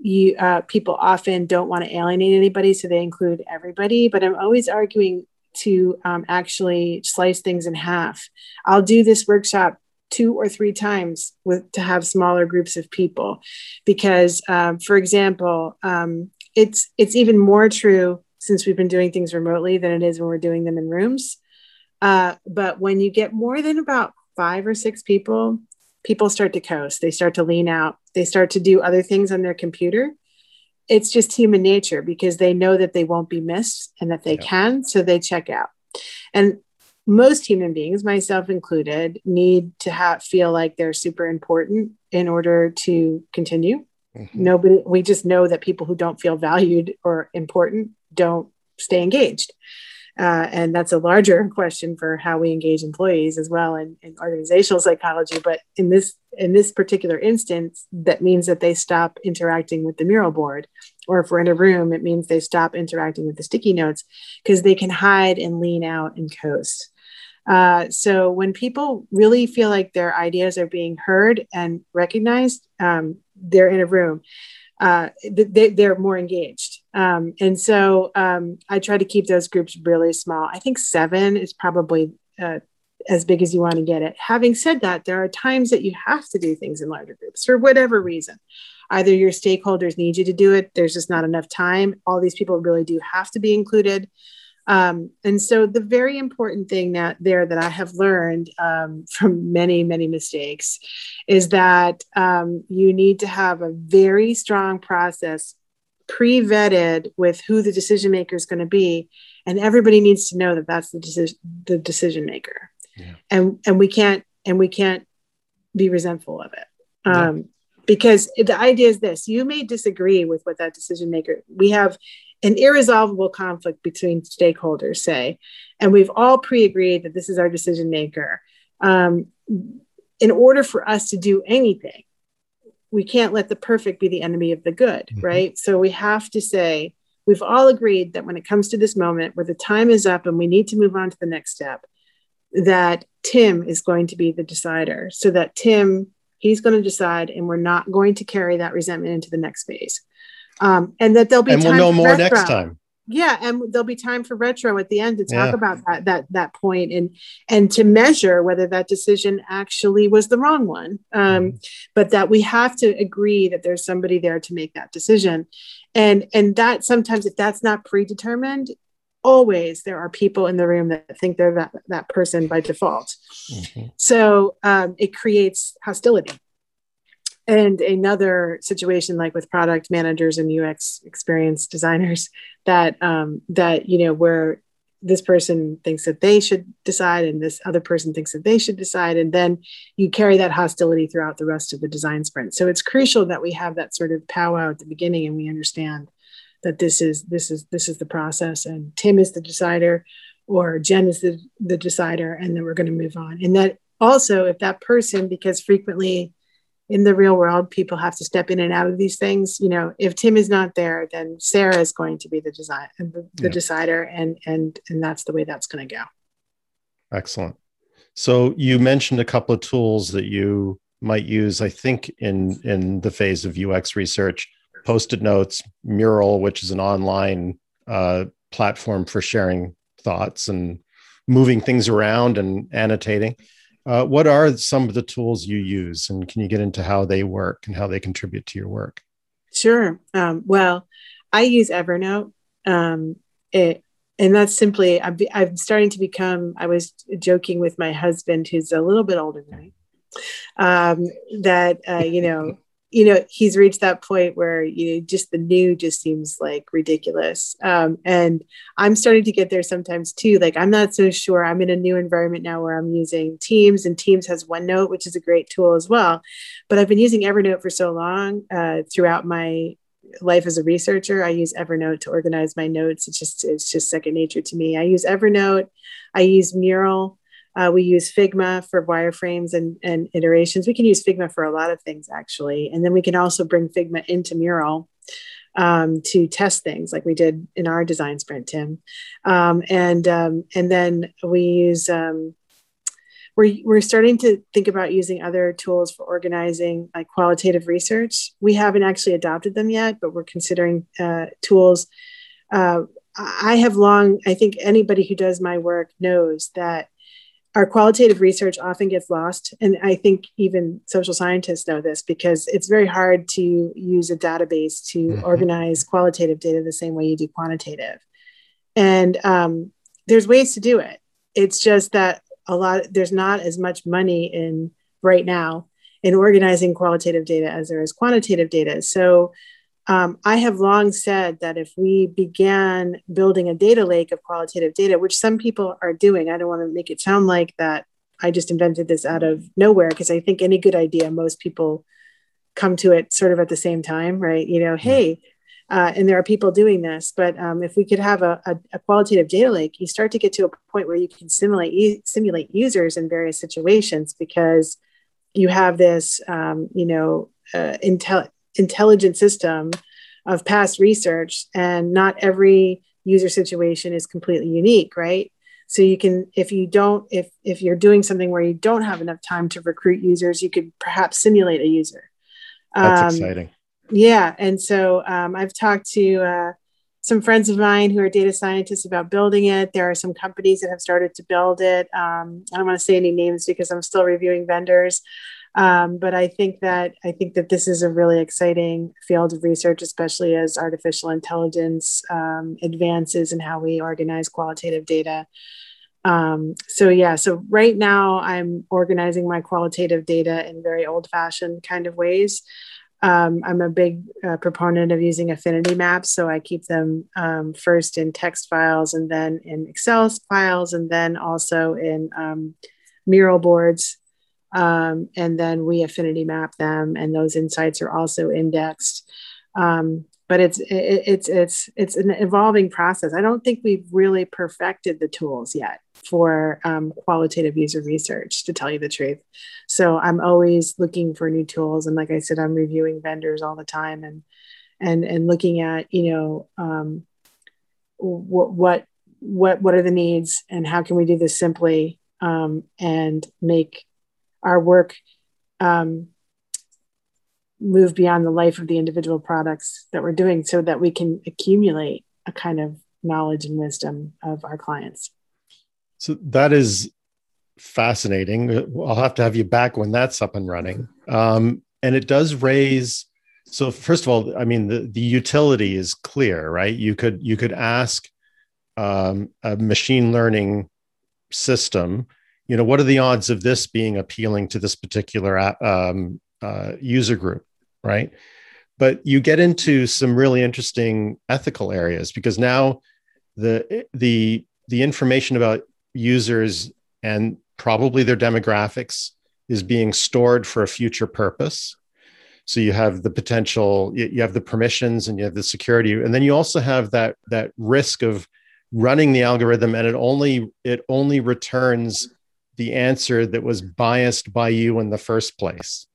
Speaker 3: you uh, people often don't want to alienate anybody, so they include everybody. But I'm always arguing to um, actually slice things in half. I'll do this workshop two or three times with to have smaller groups of people. Because um, for example um, it's it's even more true since we've been doing things remotely than it is when we're doing them in rooms. Uh, but when you get more than about five or six people people start to coast. They start to lean out. They start to do other things on their computer. It's just human nature because they know that they won't be missed and that they yeah. can so they check out. And most human beings, myself included, need to have feel like they're super important in order to continue. Mm-hmm. Nobody, we just know that people who don't feel valued or important don't stay engaged. Uh, and that's a larger question for how we engage employees as well in, in organizational psychology. But in this in this particular instance, that means that they stop interacting with the mural board, or if we're in a room, it means they stop interacting with the sticky notes because they can hide and lean out and coast. Uh, so when people really feel like their ideas are being heard and recognized, um, they're in a room. Uh, they, are more engaged. Um, and so um, I try to keep those groups really small. I think seven is probably uh, as big as you want to get it. Having said that, there are times that you have to do things in larger groups for whatever reason. Either your stakeholders need you to do it, there's just not enough time. All these people really do have to be included. Um, and so the very important thing that there that I have learned um, from many, many mistakes is that um, you need to have a very strong process pre-vetted with who the decision maker is going to be. And everybody needs to know that that's the decision, the decision maker. Yeah. And, and we can't, and we can't be resentful of it. Yeah. Um, because the idea is this you may disagree with what that decision maker we have an irresolvable conflict between stakeholders, say, and we've all pre agreed that this is our decision maker. Um, in order for us to do anything, we can't let the perfect be the enemy of the good, mm-hmm. right? So we have to say, we've all agreed that when it comes to this moment where the time is up and we need to move on to the next step, that Tim is going to be the decider. So that Tim, he's going to decide, and we're not going to carry that resentment into the next phase um, and that there'll be
Speaker 2: and we'll know more retro. next time
Speaker 3: yeah and there'll be time for retro at the end to talk yeah. about that that that point and and to measure whether that decision actually was the wrong one um, mm. but that we have to agree that there's somebody there to make that decision and and that sometimes if that's not predetermined always there are people in the room that think they're that that person by default mm-hmm. so um, it creates hostility and another situation like with product managers and ux experience designers that um, that you know where this person thinks that they should decide and this other person thinks that they should decide. And then you carry that hostility throughout the rest of the design sprint. So it's crucial that we have that sort of powwow at the beginning and we understand that this is this is this is the process. And tim is the decider or jen is the, the decider and then we're going to move on. And that also if that person because frequently in the real world, people have to step in and out of these things. You know, if Tim is not there, then Sarah is going to be the design, the, the yeah. decider, and and and that's the way that's going to go.
Speaker 2: Excellent. So you mentioned a couple of tools that you might use. I think in in the phase of UX research, post-it notes, Mural, which is an online uh, platform for sharing thoughts and moving things around and annotating. Uh, what are some of the tools you use, and can you get into how they work and how they contribute to your work?
Speaker 3: Sure. Um, well, I use Evernote. Um, it, and that's simply, I'm, I'm starting to become, I was joking with my husband, who's a little bit older than me, um, that, uh, you know, you know he's reached that point where you know just the new just seems like ridiculous. Um, and i'm starting to get there sometimes too. Like i'm not so sure. I'm in a new environment now where i'm using teams and teams has onenote which is a great tool as well. But i've been using evernote for so long uh, throughout my life as a researcher i use evernote to organize my notes. It's just it's just second nature to me. I use evernote. I use mural uh, we use Figma for wireframes and, and iterations. We can use Figma for a lot of things, actually. And then we can also bring Figma into Mural um, to test things like we did in our design sprint, Tim. Um, and, um, and then we use, um, we're, we're starting to think about using other tools for organizing like qualitative research. We haven't actually adopted them yet, but we're considering uh, tools. Uh, I have long, I think anybody who does my work knows that our qualitative research often gets lost. And I think even social scientists know this because it's very hard to use a database to mm-hmm. organize qualitative data the same way you do quantitative. And um, there's ways to do it. It's just that a lot, there's not as much money in right now in organizing qualitative data as there is quantitative data. So um, I have long said that if we began building a data lake of qualitative data, which some people are doing, I don't want to make it sound like that I just invented this out of nowhere, because I think any good idea, most people come to it sort of at the same time, right? You know, hey, uh, and there are people doing this, but um, if we could have a, a, a, qualitative data lake, you start to get to a point where you can simulate simulate users in various situations because you have this, um, you know, uh, intel intelligent system of past research and not every user situation is completely unique right? So you can if you don't if if you're doing something where you don't have enough time to recruit users you could perhaps simulate a user.
Speaker 2: That's um, exciting.
Speaker 3: yeah and so um, i've talked to uh, some friends of mine who are data scientists about building it. There are some companies that have started to build it. Um, i don't want to say any names because i'm still reviewing vendors um, but I think that I think that this is a really exciting field of research, especially as artificial intelligence um, advances in how we organize qualitative data. Um, so yeah, so right now I'm organizing my qualitative data in very old-fashioned kind of ways. Um, I'm a big uh, proponent of using affinity maps. So I keep them um, first in text files and then in Excel files and then also in um, mural boards um, and then we affinity map them, and those insights are also indexed. Um, but it's it, it's it's it's an evolving process. I don't think we've really perfected the tools yet for um, qualitative user research, to tell you the truth. So I'm always looking for new tools, and like I said, I'm reviewing vendors all the time, and and and looking at you know um, what what what what are the needs, and how can we do this simply um, and make our work um, move beyond the life of the individual products that we're doing so that we can accumulate a kind of knowledge and wisdom of our clients.
Speaker 2: So that is fascinating. I'll have to have you back when that's up and running. Um, and it does raise. So first of all, I mean the the utility is clear, right? You could you could ask um, a machine learning system you know what are the odds of this being appealing to this particular um, uh, user group right? But you get into some really interesting ethical areas because now the the the information about users and probably their demographics is being stored for a future purpose. So you have the potential you have the permissions and you have the security and then you also have that that risk of running the algorithm and it only it only returns the answer that was biased by you in the first place.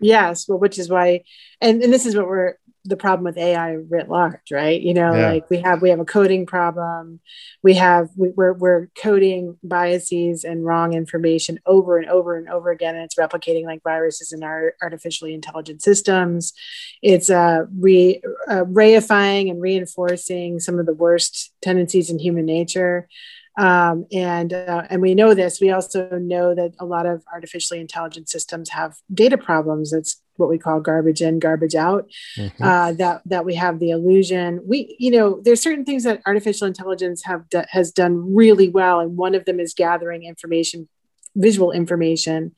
Speaker 3: Yes, well, which is why, and, and this is what we're the problem with AI writ large, right? You know, yeah. like we have we have a coding problem, we have we, we're we're coding biases and wrong information over and over and over again, and it's replicating like viruses in our artificially intelligent systems. It's uh, re uh, reifying and reinforcing some of the worst tendencies in human nature. Um, and uh, and we know this. We also know that a lot of artificially intelligent systems have data problems. It's what we call garbage in, garbage out. Mm-hmm. Uh, that that we have the illusion. We you know there's certain things that artificial intelligence have do, has done really well, and one of them is gathering information, visual information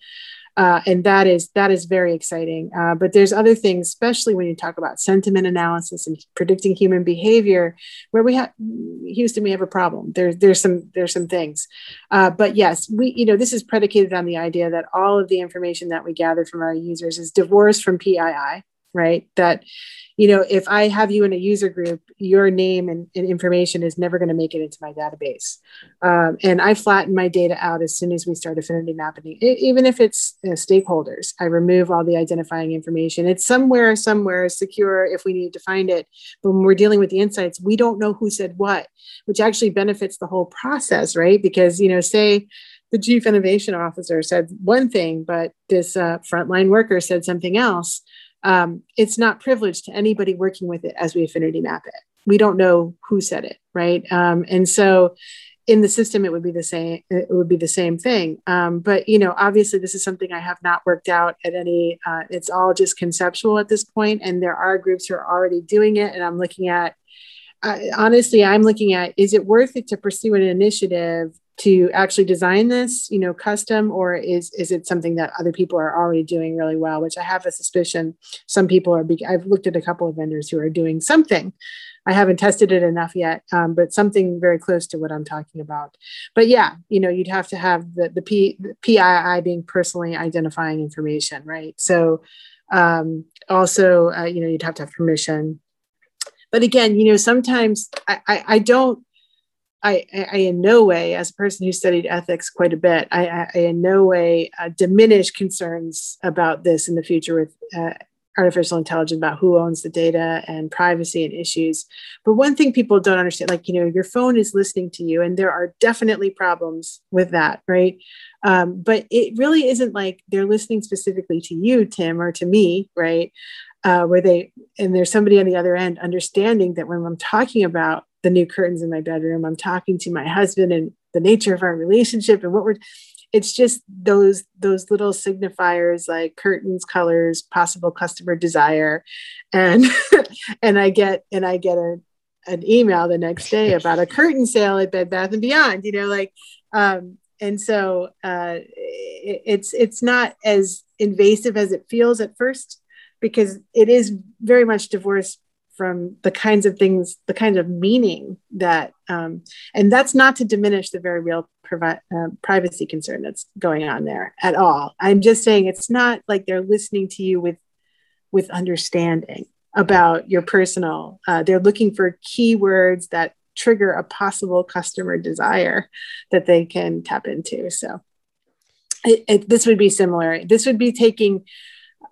Speaker 3: uh, and that is that is very exciting. Uh, but there's other things, especially when you talk about sentiment analysis and predicting human behavior, where we have Houston, we have a problem. There's there's some there's some things, uh, but yes, we you know this is predicated on the idea that all of the information that we gather from our users is divorced from PII, right? That you know, if I have you in a user group, your name and, and information is never going to make it into my database. Um, and I flatten my data out as soon as we start affinity mapping, it, even if it's uh, stakeholders. I remove all the identifying information. It's somewhere, somewhere secure if we need to find it. But when we're dealing with the insights, we don't know who said what, which actually benefits the whole process, right? Because, you know, say, the chief innovation officer said one thing, but this uh, frontline worker said something else um, it's not privileged to anybody working with it as we affinity map it. We don't know who said it, right? Um, and so in the system it would be the same it would be the same thing um, but you know obviously this is something i have not worked out at any uh, it's all just conceptual at this point and there are groups who are already doing it and i'm looking at uh, honestly i'm looking at is it worth it to pursue an initiative to actually design this you know custom or is is it something that other people are already doing really well? Which i have a suspicion some people are Be- i've looked at a couple of vendors who are doing something. I haven't tested it enough yet um, but something very close to what i'm talking about. But yeah you know you'd have to have the the, P, the pii being personally identifying information right? So um, also uh, you know you'd have to have permission. But again you know sometimes I, I, I don't I, I, in no way, as a person who studied ethics quite a bit, I, I in no way uh, diminish concerns about this in the future with uh, artificial intelligence about who owns the data and privacy and issues. But one thing people don't understand, like, you know, your phone is listening to you, and there are definitely problems with that, right? Um, but it really isn't like they're listening specifically to you, Tim, or to me, right? Uh, where they, and there's somebody on the other end understanding that when I'm talking about the new curtains in my bedroom. I'm talking to my husband and the nature of our relationship and what we're it's just those those little signifiers like curtains colors possible customer desire and and i get and i get a, an email the next day about a curtain sale at bed bath and beyond you know like um and so uh it, it's it's not as invasive as it feels at first because it is very much divorced from the kinds of things, the kind of meaning that, um, and that's not to diminish the very real uh, privacy concern that's going on there at all. I'm just saying it's not like they're listening to you with, with understanding about your personal. Uh, they're looking for keywords that trigger a possible customer desire that they can tap into. So, it, it, this would be similar. This would be taking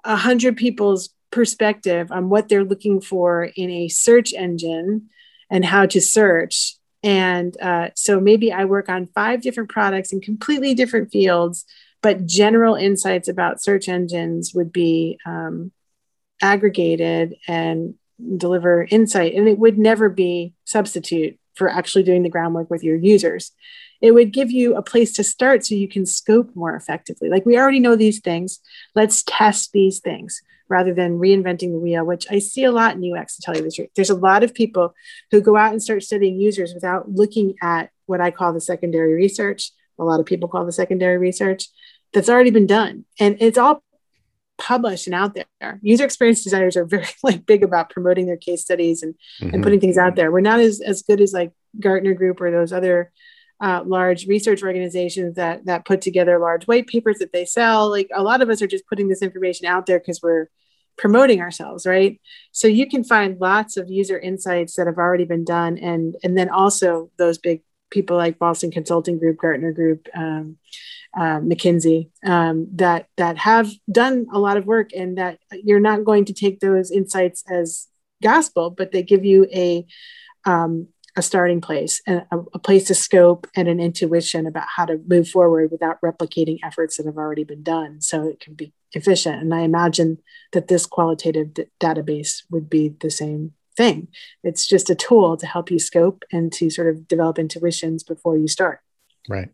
Speaker 3: a hundred people's perspective on what they're looking for in a search engine and how to search. And uh, so maybe I work on five different products in completely different fields, but general insights about search engines would be um, aggregated and deliver insight. And it would never be substitute for actually doing the groundwork with your users. It would give you a place to start so you can scope more effectively. Like we already know these things. Let's test these things rather than reinventing the wheel, which I see a lot in UX to tell you the truth. There's a lot of people who go out and start studying users without looking at what I call the secondary research. A lot of people call the secondary research that's already been done. And it's all published and out there. User experience designers are very like big about promoting their case studies and, mm-hmm. and putting things out there. We're not as, as good as like Gartner Group or those other uh, large research organizations that that put together large white papers that they sell. Like a lot of us are just putting this information out there because we're promoting ourselves, right? So you can find lots of user insights that have already been done, and and then also those big people like Boston Consulting Group, Gartner Group, um, uh, McKinsey um, that that have done a lot of work, and that you're not going to take those insights as gospel, but they give you a um, a starting place and a, a, place to scope and an intuition about how to move forward without replicating efforts that have already been done so it can be efficient. And i imagine that this qualitative d- database would be the same thing. It's just a tool to help you scope and to sort of develop intuitions before you start.
Speaker 2: Right.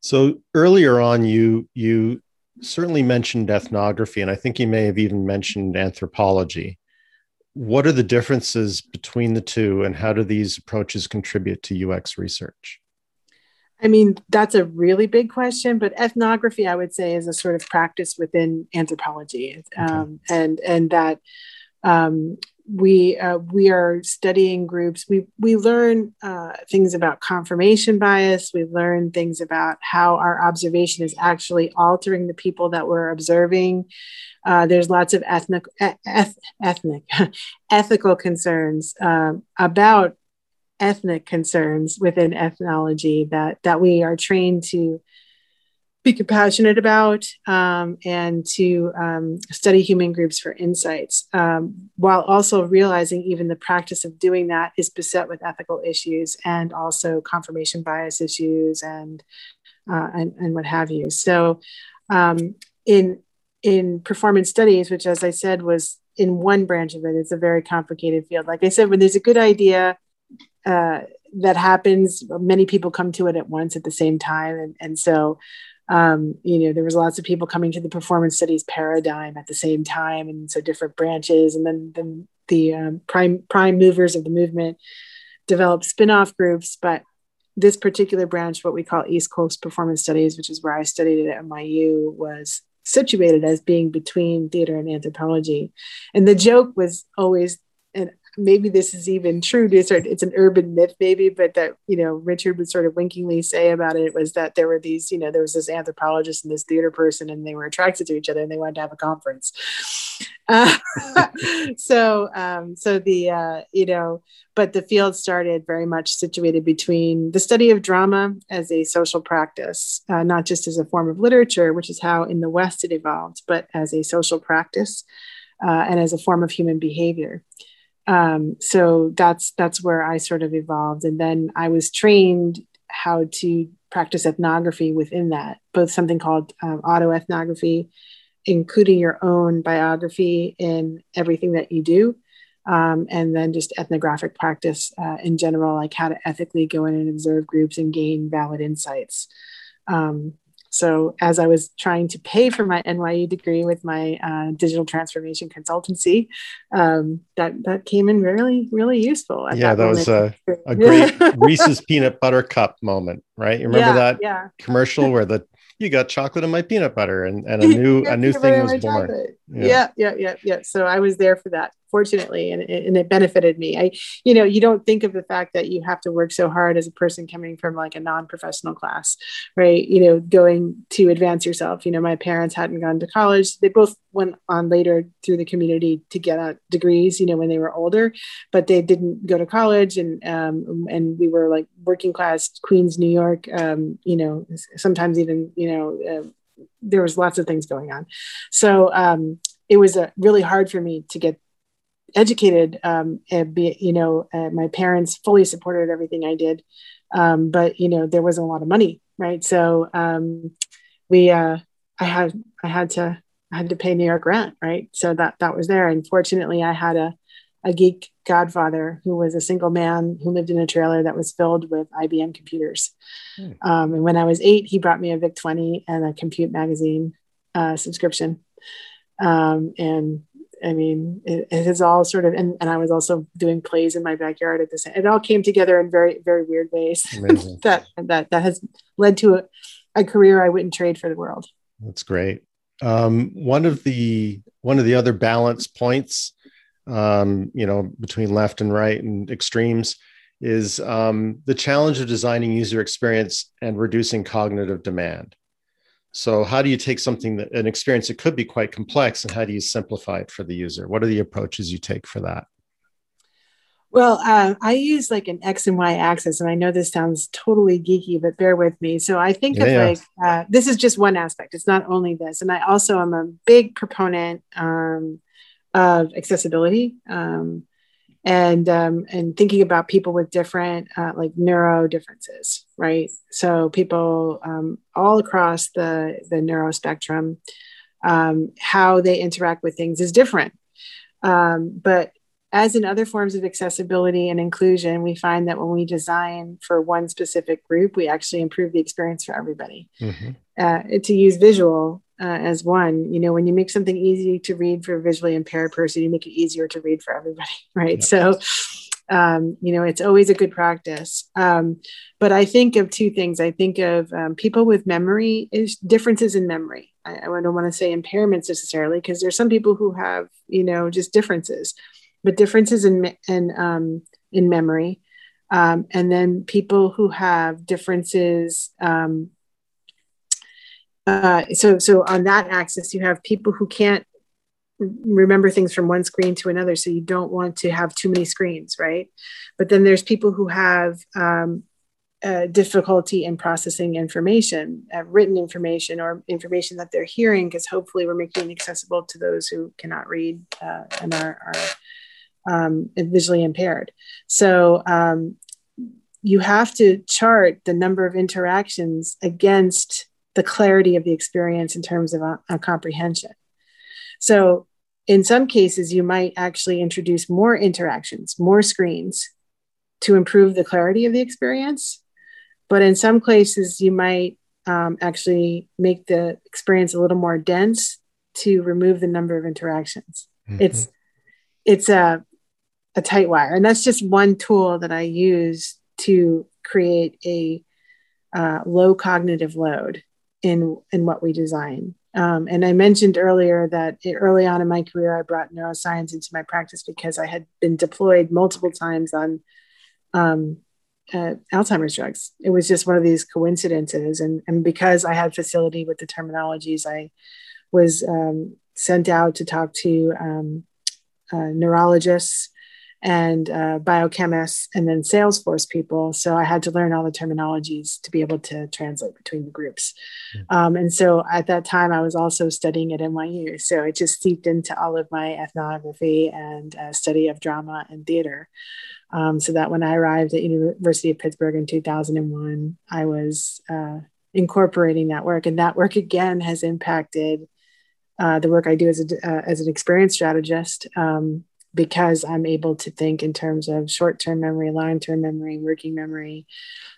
Speaker 2: So earlier on you you certainly mentioned ethnography and i think you may have even mentioned anthropology what are the differences between the two and how do these approaches contribute to UX research?
Speaker 3: I mean, that's a really big question, but ethnography, I would say, is a sort of practice within anthropology, okay. um, and and that um, we uh, we are studying groups. We we learn uh, things about confirmation bias. We learn things about how our observation is actually altering the people that we're observing. Uh, there's lots of ethnic, eth- ethnic, ethical concerns um, about ethnic concerns within ethnology that that we are trained to be compassionate about um, and to um, study human groups for insights, um, while also realizing even the practice of doing that is beset with ethical issues and also confirmation bias issues and uh, and, and what have you. So, um, in in performance studies, which, as I said, was in one branch of it, it's a very complicated field. Like I said, when there's a good idea, uh, that happens. Many people come to it at once at the same time, and and so um, you know there was lots of people coming to the performance studies paradigm at the same time, and so different branches, and then then the um, prime prime movers of the movement developed spin-off groups, but this particular branch, what we call East Coast Performance Studies, which is where I studied at NYU, was situated as being between theater and anthropology. And the joke was always, maybe this is even true. To it's an urban myth maybe but that you know richard would sort of winkingly say about it was that there were these you know there was this anthropologist and this theater person and they were attracted to each other and they wanted to have a conference. Uh, so um, so the uh, you know but the field started very much situated between the study of drama as a social practice uh, not just as a form of literature which is how in the west it evolved but as a social practice uh, and as a form of human behavior um, so that's that's where I sort of evolved, and then I was trained how to practice ethnography within that, both something called um, autoethnography, including your own biography in everything that you do, um, and then just ethnographic practice uh, in general, like how to ethically go in and observe groups and gain valid insights. Um, so as I was trying to pay for my NYU degree with my uh, digital transformation consultancy, um, that that came in really really useful.
Speaker 2: yeah, that, that was a, a great Reese's peanut butter cup moment, right? You remember
Speaker 3: yeah,
Speaker 2: that
Speaker 3: yeah.
Speaker 2: commercial where the you got chocolate in my peanut butter and, and a new a new thing was born.
Speaker 3: Yeah. yeah, yeah, yeah, yeah. So I was there for that fortunately and, and it benefited me. I you know you don't think of the fact that you have to work so hard as a person coming from like a non-professional class right? You know going to advance yourself. You know my parents hadn't gone to college. They both went on later through the community to get out degrees you know when they were older but they didn't go to college. And um, and we were like working class queens new york um, you know sometimes even you know uh, there was lots of things going on. So um, it was uh, really hard for me to get educated um, and be you know uh, my parents fully supported everything i did um, but you know there wasn't a lot of money right so um, we uh, i had i had to i had to pay new york rent right so that that was there and fortunately i had a a geek godfather who was a single man who lived in a trailer that was filled with IBM computers. Hmm. Um, and when I was eight, he brought me a VIC 20 and a Compute magazine uh, subscription. Um, and I mean, it, it is all sort of, and, and I was also doing plays in my backyard at the same. It all came together in very, very weird ways. that that that has led to a, a career I wouldn't trade for the world.
Speaker 2: That's great. Um, one of the one of the other balance points, um, you know, between left and right and extremes, is um, the challenge of designing user experience and reducing cognitive demand. So, how do you take something that an experience that could be quite complex and how do you simplify it for the user? What are the approaches you take for that?
Speaker 3: Well, uh, I use like an X and Y axis, and I know this sounds totally geeky, but bear with me. So I think yeah, of yeah. like uh, this is just one aspect. It's not only this, and I also am a big proponent um, of accessibility. Um, and um, and thinking about people with different uh, like neuro differences, right? So people um, all across the the neuro spectrum, um, how they interact with things is different. Um, but as in other forms of accessibility and inclusion, we find that when we design for one specific group, we actually improve the experience for everybody. Mm-hmm. Uh, to use visual, uh, as one. You know, when you make something easy to read for a visually impaired person, you make it easier to read for everybody, right? Yeah. So, um, you know, it's always a good practice. Um, but I think of two things. I think of um, people with memory is differences in memory. I, I don't want to say impairments necessarily because there's some people who have, you know, just differences, but differences in in um, in memory. Um, and then people who have differences um, uh, so so on that axis you have people who can't remember things from one screen to another so you don't want to have too many screens right? But then there's people who have um, uh, difficulty in processing information uh, written information or information that they're hearing because hopefully we're making it accessible to those who cannot read uh, and are, are um, visually impaired. So um, you have to chart the number of interactions against the clarity of the experience in terms of a, a comprehension. So, in some cases, you might actually introduce more interactions, more screens, to improve the clarity of the experience. But in some places, you might um, actually make the experience a little more dense to remove the number of interactions. Mm-hmm. It's it's a a tight wire, and that's just one tool that I use to create a uh, low cognitive load in in what we design. Um, and I mentioned earlier that early on in my career, I brought neuroscience into my practice because I had been deployed multiple times on um, uh, Alzheimer's drugs. It was just one of these coincidences. And, and because I had facility with the terminologies, I was um, sent out to talk to um, uh, neurologists and uh, biochemists and then Salesforce people. So I had to learn all the terminologies to be able to translate between the groups. Mm-hmm. Um, and so at that time, I was also studying at NYU. So it just seeped into all of my ethnography and uh, study of drama and theater. Um, so that when I arrived at University of Pittsburgh in 2001, I was uh, incorporating that work, and that work again has impacted uh, the work I do as a, uh, as an experience strategist um, because I'm able to think in terms of short term memory, long term memory, working memory,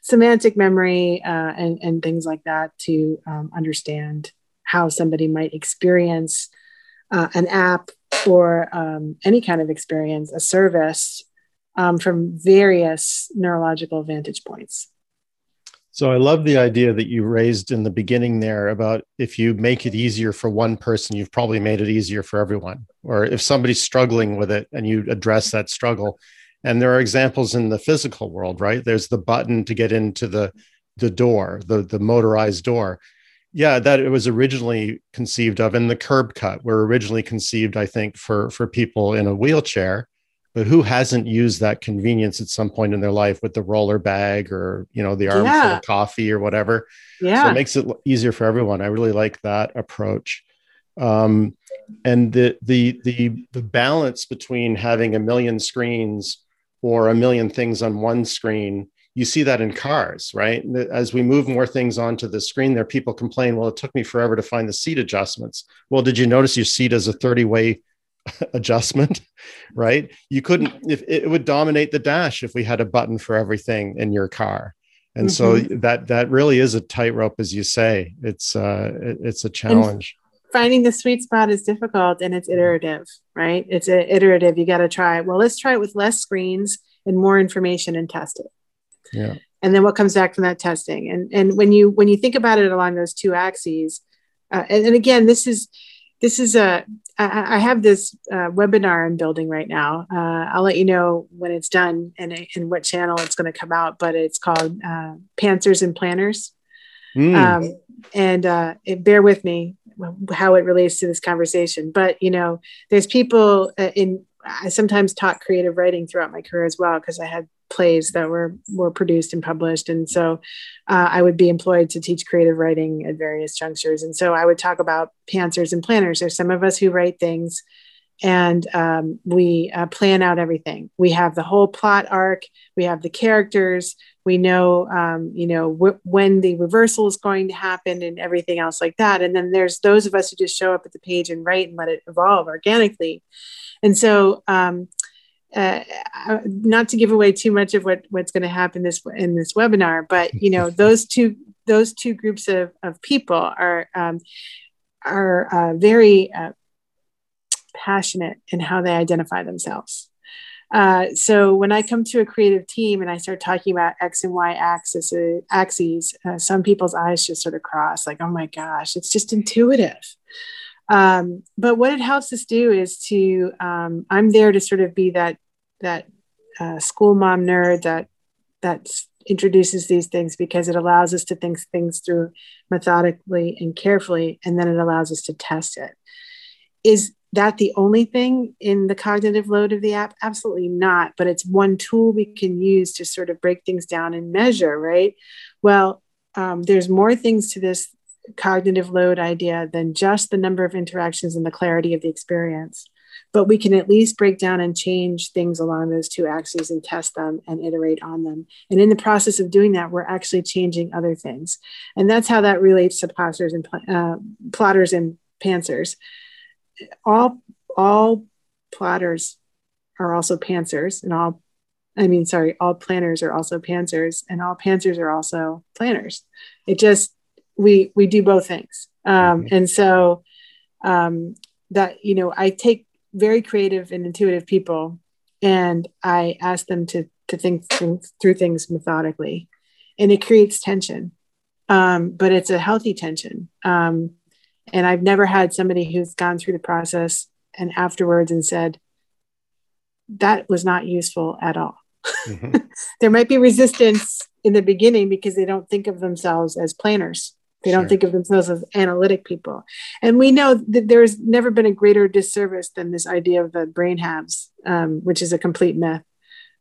Speaker 3: semantic memory, uh, and and things like that to um, understand how somebody might experience uh, an app or um, any kind of experience, a service um, from various neurological vantage points.
Speaker 2: So I love the idea that you raised in the beginning there about if you make it easier for one person, you've probably made it easier for everyone. Or if somebody's struggling with it and you address that struggle. And there are examples in the physical world, right? There's the button to get into the the door, the the motorized door. Yeah, that it was originally conceived of, and the curb cut were originally conceived, I think, for for people in a wheelchair but who hasn't used that convenience at some point in their life with the roller bag or you know the armful yeah. of coffee or whatever? Yeah so it makes it easier for everyone. I really like that approach. Um, and the the the the balance between having a million screens or a million things on one screen you see that in cars right? As we move more things onto the screen there people complain well it took me forever to find the seat adjustments. Well did you notice your seat is a 30 way adjustment, right? You couldn't if it would dominate the dash if we had a button for everything in your car. And mm-hmm. so that that really is a tightrope, as you say. It's uh, it, it's a challenge.
Speaker 3: And finding the sweet spot is difficult, and it's iterative, right? It's a iterative. You got to try. Well, let's try it with less screens and more information and test it.
Speaker 2: Yeah.
Speaker 3: And then what comes back from that testing? And and when you when you think about it along those two axes, uh, and, and again, this is this is a I, I have this uh, webinar I'm building right now. Uh, I'll let you know when it's done and in what channel it's going to come out. But it's called uh, Pantsers and Planners, mm. um, and uh, it, bear with me how it relates to this conversation. But you know, there's people uh, in. I sometimes taught creative writing throughout my career as well because I had plays that were were produced and published. And so uh, i would be employed to teach creative writing at various junctures. And so i would talk about pantsers and planners. There's some of us who write things and um, we uh, plan out everything. We have the whole plot arc. We have the characters. We know um, you know wh- when the reversal is going to happen and everything else like that. And then there's those of us who just show up at the page and write and let it evolve organically. And so um, uh, not to give away too much of what what's going to happen this in this webinar, but you know those two those two groups of, of people are um, are uh, very uh, passionate in how they identify themselves. Uh, so when I come to a creative team and I start talking about X and Y axis, uh, axes, uh, some people's eyes just sort of cross, like, "Oh my gosh, it's just intuitive." Um, but what it helps us do is to um, I'm there to sort of be that that uh, school mom nerd that that introduces these things because it allows us to think things through methodically and carefully, and then it allows us to test it. Is that the only thing in the cognitive load of the app? Absolutely not. But it's one tool we can use to sort of break things down and measure, right? Well, um, there's more things to this cognitive load idea than just the number of interactions and the clarity of the experience. But we can at least break down and change things along those two axes and test them and iterate on them. And in the process of doing that, we're actually changing other things. And that's how that relates to plotters and uh, plotters and pantsers. All all plotters are also pantsers, and all I mean, sorry, all planners are also pantsers, and all pantsers are also planners. It just we we do both things, um, mm-hmm. and so um, that you know, I take very creative and intuitive people, and I ask them to to think through things methodically, and it creates tension, um, but it's a healthy tension. Um, and I've never had somebody who's gone through the process and afterwards and said that was not useful at all. Mm-hmm. there might be resistance in the beginning because they don't think of themselves as planners. They don't think of themselves as analytic people. And we know that there's never been a greater disservice than this idea of the brain halves, um, which is a complete myth,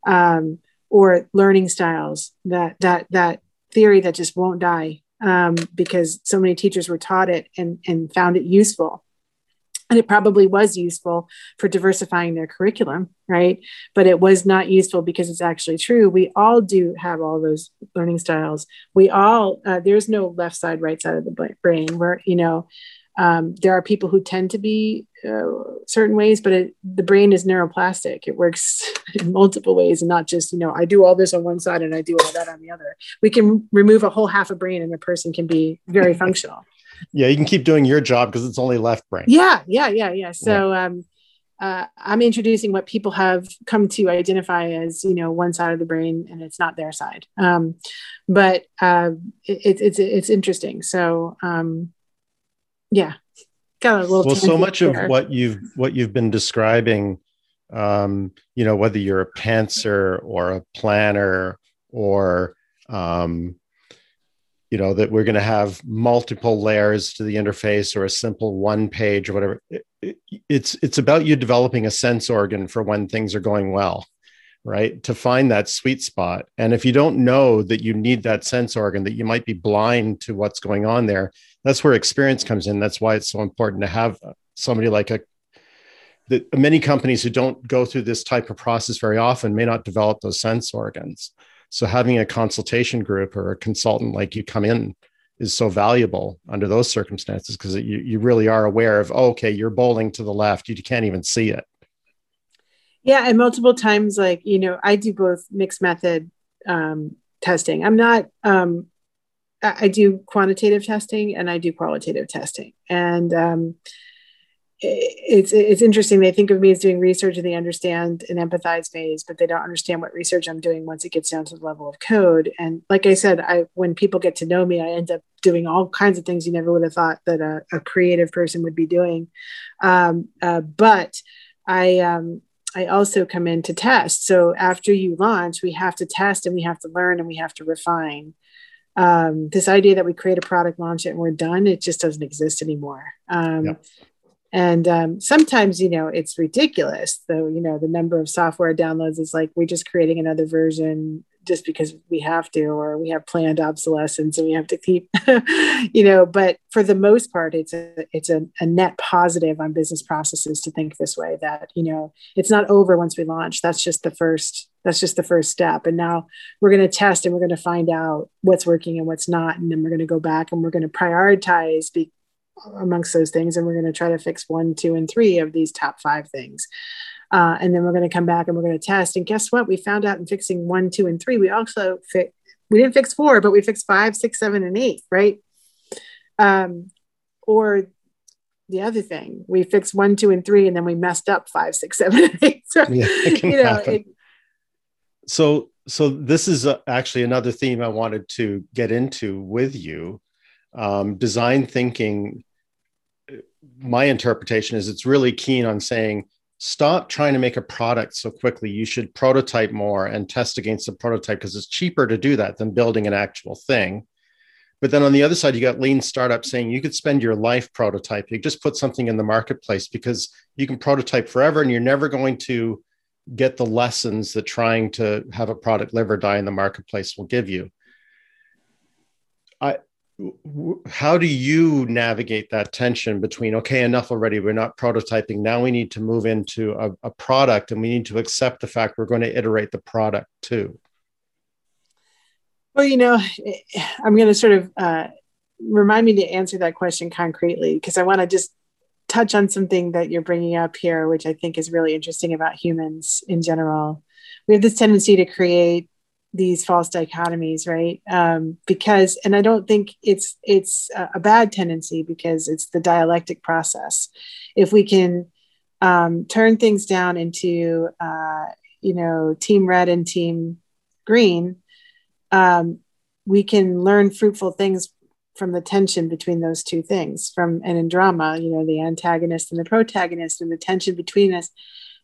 Speaker 3: um, or learning styles, that, that, that theory that just won't die um, because so many teachers were taught it and, and found it useful and it probably was useful for diversifying their curriculum right? But it was not useful because it's actually true. We all do have all those learning styles. We all uh, there's no left side right side of the brain. Where you know um, there are people who tend to be uh, certain ways but it, the brain is neuroplastic. It works in multiple ways and not just you know i do all this on one side and i do all that on the other. We can remove a whole half a brain and a person can be very functional
Speaker 2: yeah, you can keep doing your job because it's only left brain.
Speaker 3: Yeah, yeah, yeah, yeah. So yeah. um uh, I'm introducing what people have come to identify as, you know, one side of the brain, and it's not their side. Um, but uh, it, it's it's interesting. So, um, yeah,
Speaker 2: got a little. Well, so much there. of what you've what you've been describing, um, you know, whether you're a pantser or a planner or um, you know that we're going to have multiple layers to the interface or a simple one page or whatever. It, it, it's it's about you developing a sense organ for when things are going well right? To find that sweet spot. And if you don't know that you need that sense organ that you might be blind to what's going on there that's where experience comes in. That's why it's so important to have somebody like a that many companies who don't go through this type of process very often may not develop those sense organs so having a consultation group or a consultant like you come in is so valuable under those circumstances because you, you really are aware of, oh, okay, you're bowling to the left. You can't even see it.
Speaker 3: Yeah. And multiple times, like, you know, I do both mixed method um, testing. I'm not, um, I do quantitative testing and I do qualitative testing. And um, it's it's interesting. They think of me as doing research and they understand and empathize phase, but they don't understand what research I'm doing once it gets down to the level of code. And like I said, I when people get to know me, I end up doing all kinds of things you never would have thought that a, a creative person would be doing. Um, uh, but I um, I also come in to test. So after you launch, we have to test and we have to learn and we have to refine. Um, this idea that we create a product, launch it, and we're done, it just doesn't exist anymore. Um, yep and um, sometimes you know it's ridiculous though you know the number of software downloads is like we're just creating another version just because we have to or we have planned obsolescence and we have to keep you know but for the most part it's a it's a, a, net positive on business processes to think this way that you know it's not over once we launch. That's just the first that's just the first step. And now we're going to test and we're going to find out what's working and what's not and then we're going to go back and we're going to prioritize be, amongst those things and we're going to try to fix one two and three of these top five things. Uh, and then we're going to come back and we're going to test. And guess what? We found out in fixing one two and three we also fi- we didn't fix four but we fixed five six seven and eight right? Um, or the other thing we fixed one two and three and then we messed up five six seven and eight so yeah, you know it,
Speaker 2: so so this is uh, actually another theme i wanted to get into with you. Um, design thinking my interpretation is it's really keen on saying stop trying to make a product so quickly. You should prototype more and test against the prototype because it's cheaper to do that than building an actual thing. But then on the other side you got lean startup saying you could spend your life prototyping. Just put something in the marketplace because you can prototype forever and you're never going to get the lessons that trying to have a product live or die in the marketplace will give you. I, how do you navigate that tension between okay enough already we're not prototyping now we need to move into a, a, product and we need to accept the fact we're going to iterate the product too?
Speaker 3: Well you know i'm going to sort of uh, remind me to answer that question concretely because i want to just touch on something that you're bringing up here which i think is really interesting about humans in general. We have this tendency to create these false dichotomies right? Um, because and i don't think it's it's a bad tendency because it's the dialectic process. If we can um, turn things down into uh, you know team red and team green um, we can learn fruitful things from the tension between those two things from and in drama you know the antagonist and the protagonist and the tension between us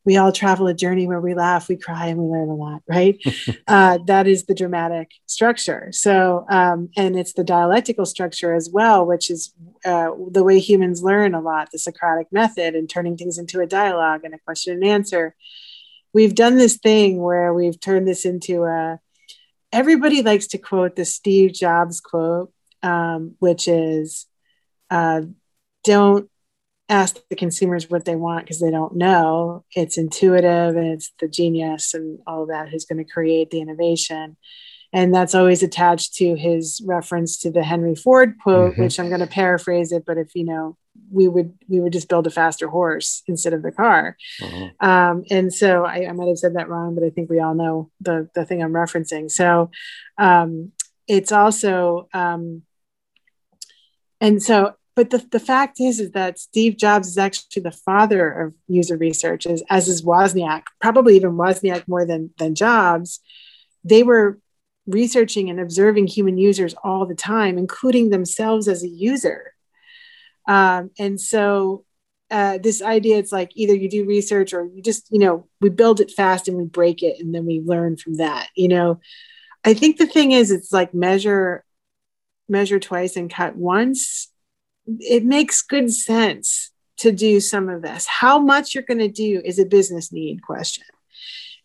Speaker 3: we all travel a journey where we laugh, we cry, and we learn a lot, right? uh, that is the dramatic structure. So, um, and it's the dialectical structure as well, which is uh, the way humans learn a lot, the Socratic method, and turning things into a dialogue and a question and answer. We've done this thing where we've turned this into a. Everybody likes to quote the Steve Jobs quote, um, which is, uh, "Don't ask the consumers what they want because they don't know. It's intuitive and it's the genius and all of that who's going to create the innovation. And that's always attached to his reference to the Henry Ford quote, mm-hmm. which I'm going to paraphrase it. But if you know, we would we would just build a faster horse instead of the car. Uh-huh. Um, and so I, I, might have said that wrong, but I think we all know the the thing I'm referencing. So um, it's also um, and so but the, the fact is is that steve jobs is actually the father of user research as, as is wozniak probably even wozniak more than than jobs. They were researching and observing human users all the time including themselves as a user. Um, and so uh, this idea it's like either you do research or you just you know we build it fast and we break it and then we learn from that you know. I think the thing is it's like measure measure twice and cut once it makes good sense to do some of this. How much you're going to do is a business need question.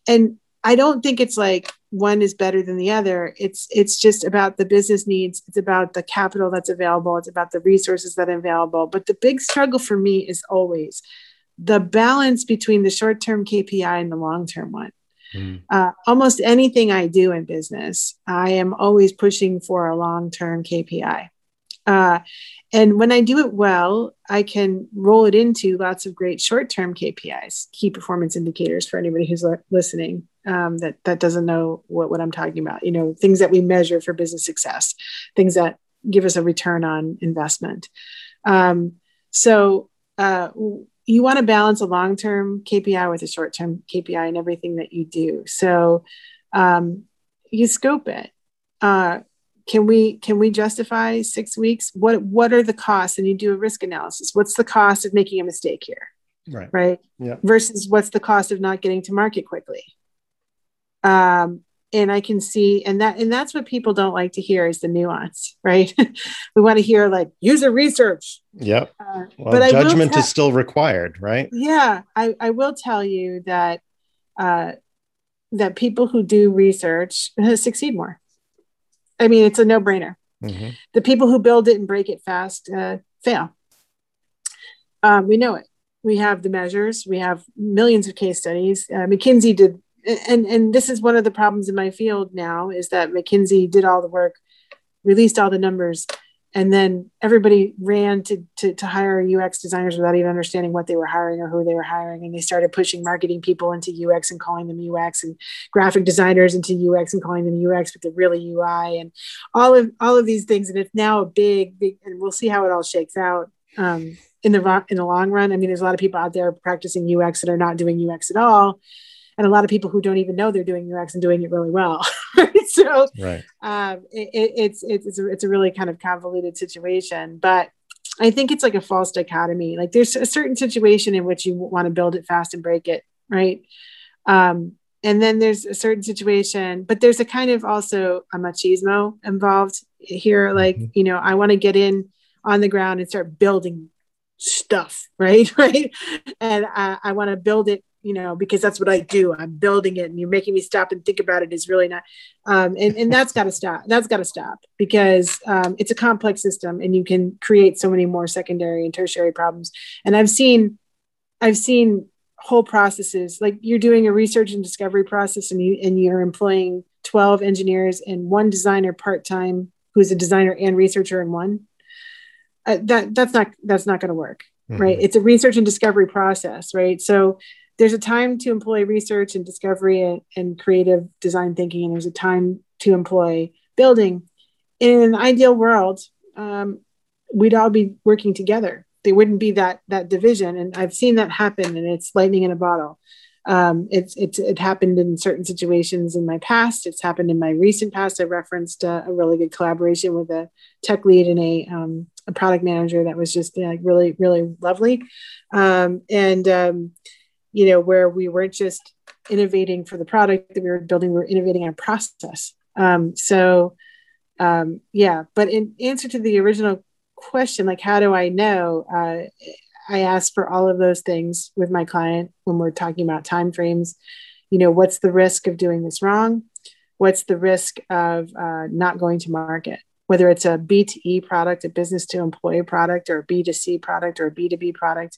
Speaker 3: And I don't think it's like one is better than the other. It's it's just about the business needs. It's about the capital that's available. It's about the resources that are available. But the big struggle for me is always the balance between the short-term KPI and the long-term one. Mm. Uh, almost anything I do in business, I am always pushing for a long-term KPI. Uh, and when I do it well, I can roll it into lots of great short term KPIs, key performance indicators for anybody who's listening um, that, that doesn't know what, what I'm talking about. You know, things that we measure for business success, things that give us a return on investment. Um, so uh, you want to balance a long term KPI with a short term KPI in everything that you do. So um, you scope it. Uh, can we can we justify six weeks? What what are the costs? And you do a risk analysis. What's the cost of making a mistake here?
Speaker 2: Right.
Speaker 3: Right?
Speaker 2: Yeah.
Speaker 3: Versus what's the cost of not getting to market quickly? Um and i can see and that and that's what people don't like to hear is the nuance right? We want to hear like user research.
Speaker 2: Yep. Uh, well, but judgment is still required right?
Speaker 3: Yeah. I i will tell you that uh that people who do research succeed more I mean, it's a no brainer. Mm-hmm. The people who build it and break it fast uh, fail. Um, we know it. We have the measures. We have millions of case studies. Uh, McKinsey did, and and this is one of the problems in my field now is that McKinsey did all the work, released all the numbers, and then everybody ran to, to, to hire ux designers without even understanding what they were hiring or who they were hiring. And they started pushing marketing people into ux and calling them ux and graphic designers into ux and calling them ux but they're really ui and all of all of these things. And it's now a big big and we'll see how it all shakes out um, in the in the long run. I mean there's a lot of people out there practicing ux that are not doing ux at all and a lot of people who don't even know they're doing UX and doing it really well. so
Speaker 2: right.
Speaker 3: um, it, it's it's a, it's a really kind of convoluted situation, but I think it's like a false dichotomy. Like there's a certain situation in which you want to build it fast and break it, right? Um, and then there's a certain situation, but there's a kind of also a machismo involved here. Like mm-hmm. you know, I want to get in on the ground and start building stuff, right? right, and I, I want to build it you know, because that's what I do. I'm building it and you're making me stop and think about it is really not. Um, and, and that's got to stop. That's got to stop because um, it's a complex system and you can create so many more secondary and tertiary problems. And I've seen, I've seen whole processes like you're doing a research and discovery process and you and you're employing 12 engineers and one designer part-time who's a designer and researcher in one uh, that that's not that's not going to work mm-hmm. right it's a research and discovery process right so there's a time to employ research and discovery and, and creative design thinking, and there's a time to employ building. In an ideal world, um, we'd all be working together. There wouldn't be that that division, and I've seen that happen, and it's lightning in a bottle. Um, it's it's it happened in certain situations in my past. It's happened in my recent past. I referenced uh, a really good collaboration with a tech lead and a um, a product manager that was just like really really lovely, um, and um, you know where we weren't just innovating for the product that we were building, we were innovating on process. Um, so um, yeah, but in answer to the original question, like how do I know? Uh, I ask for all of those things with my client when we're talking about time frames. You know, what's the risk of doing this wrong? What's the risk of uh, not going to market? Whether it's a B2E product, a business to employee product, or a B2C product, or a B2B product,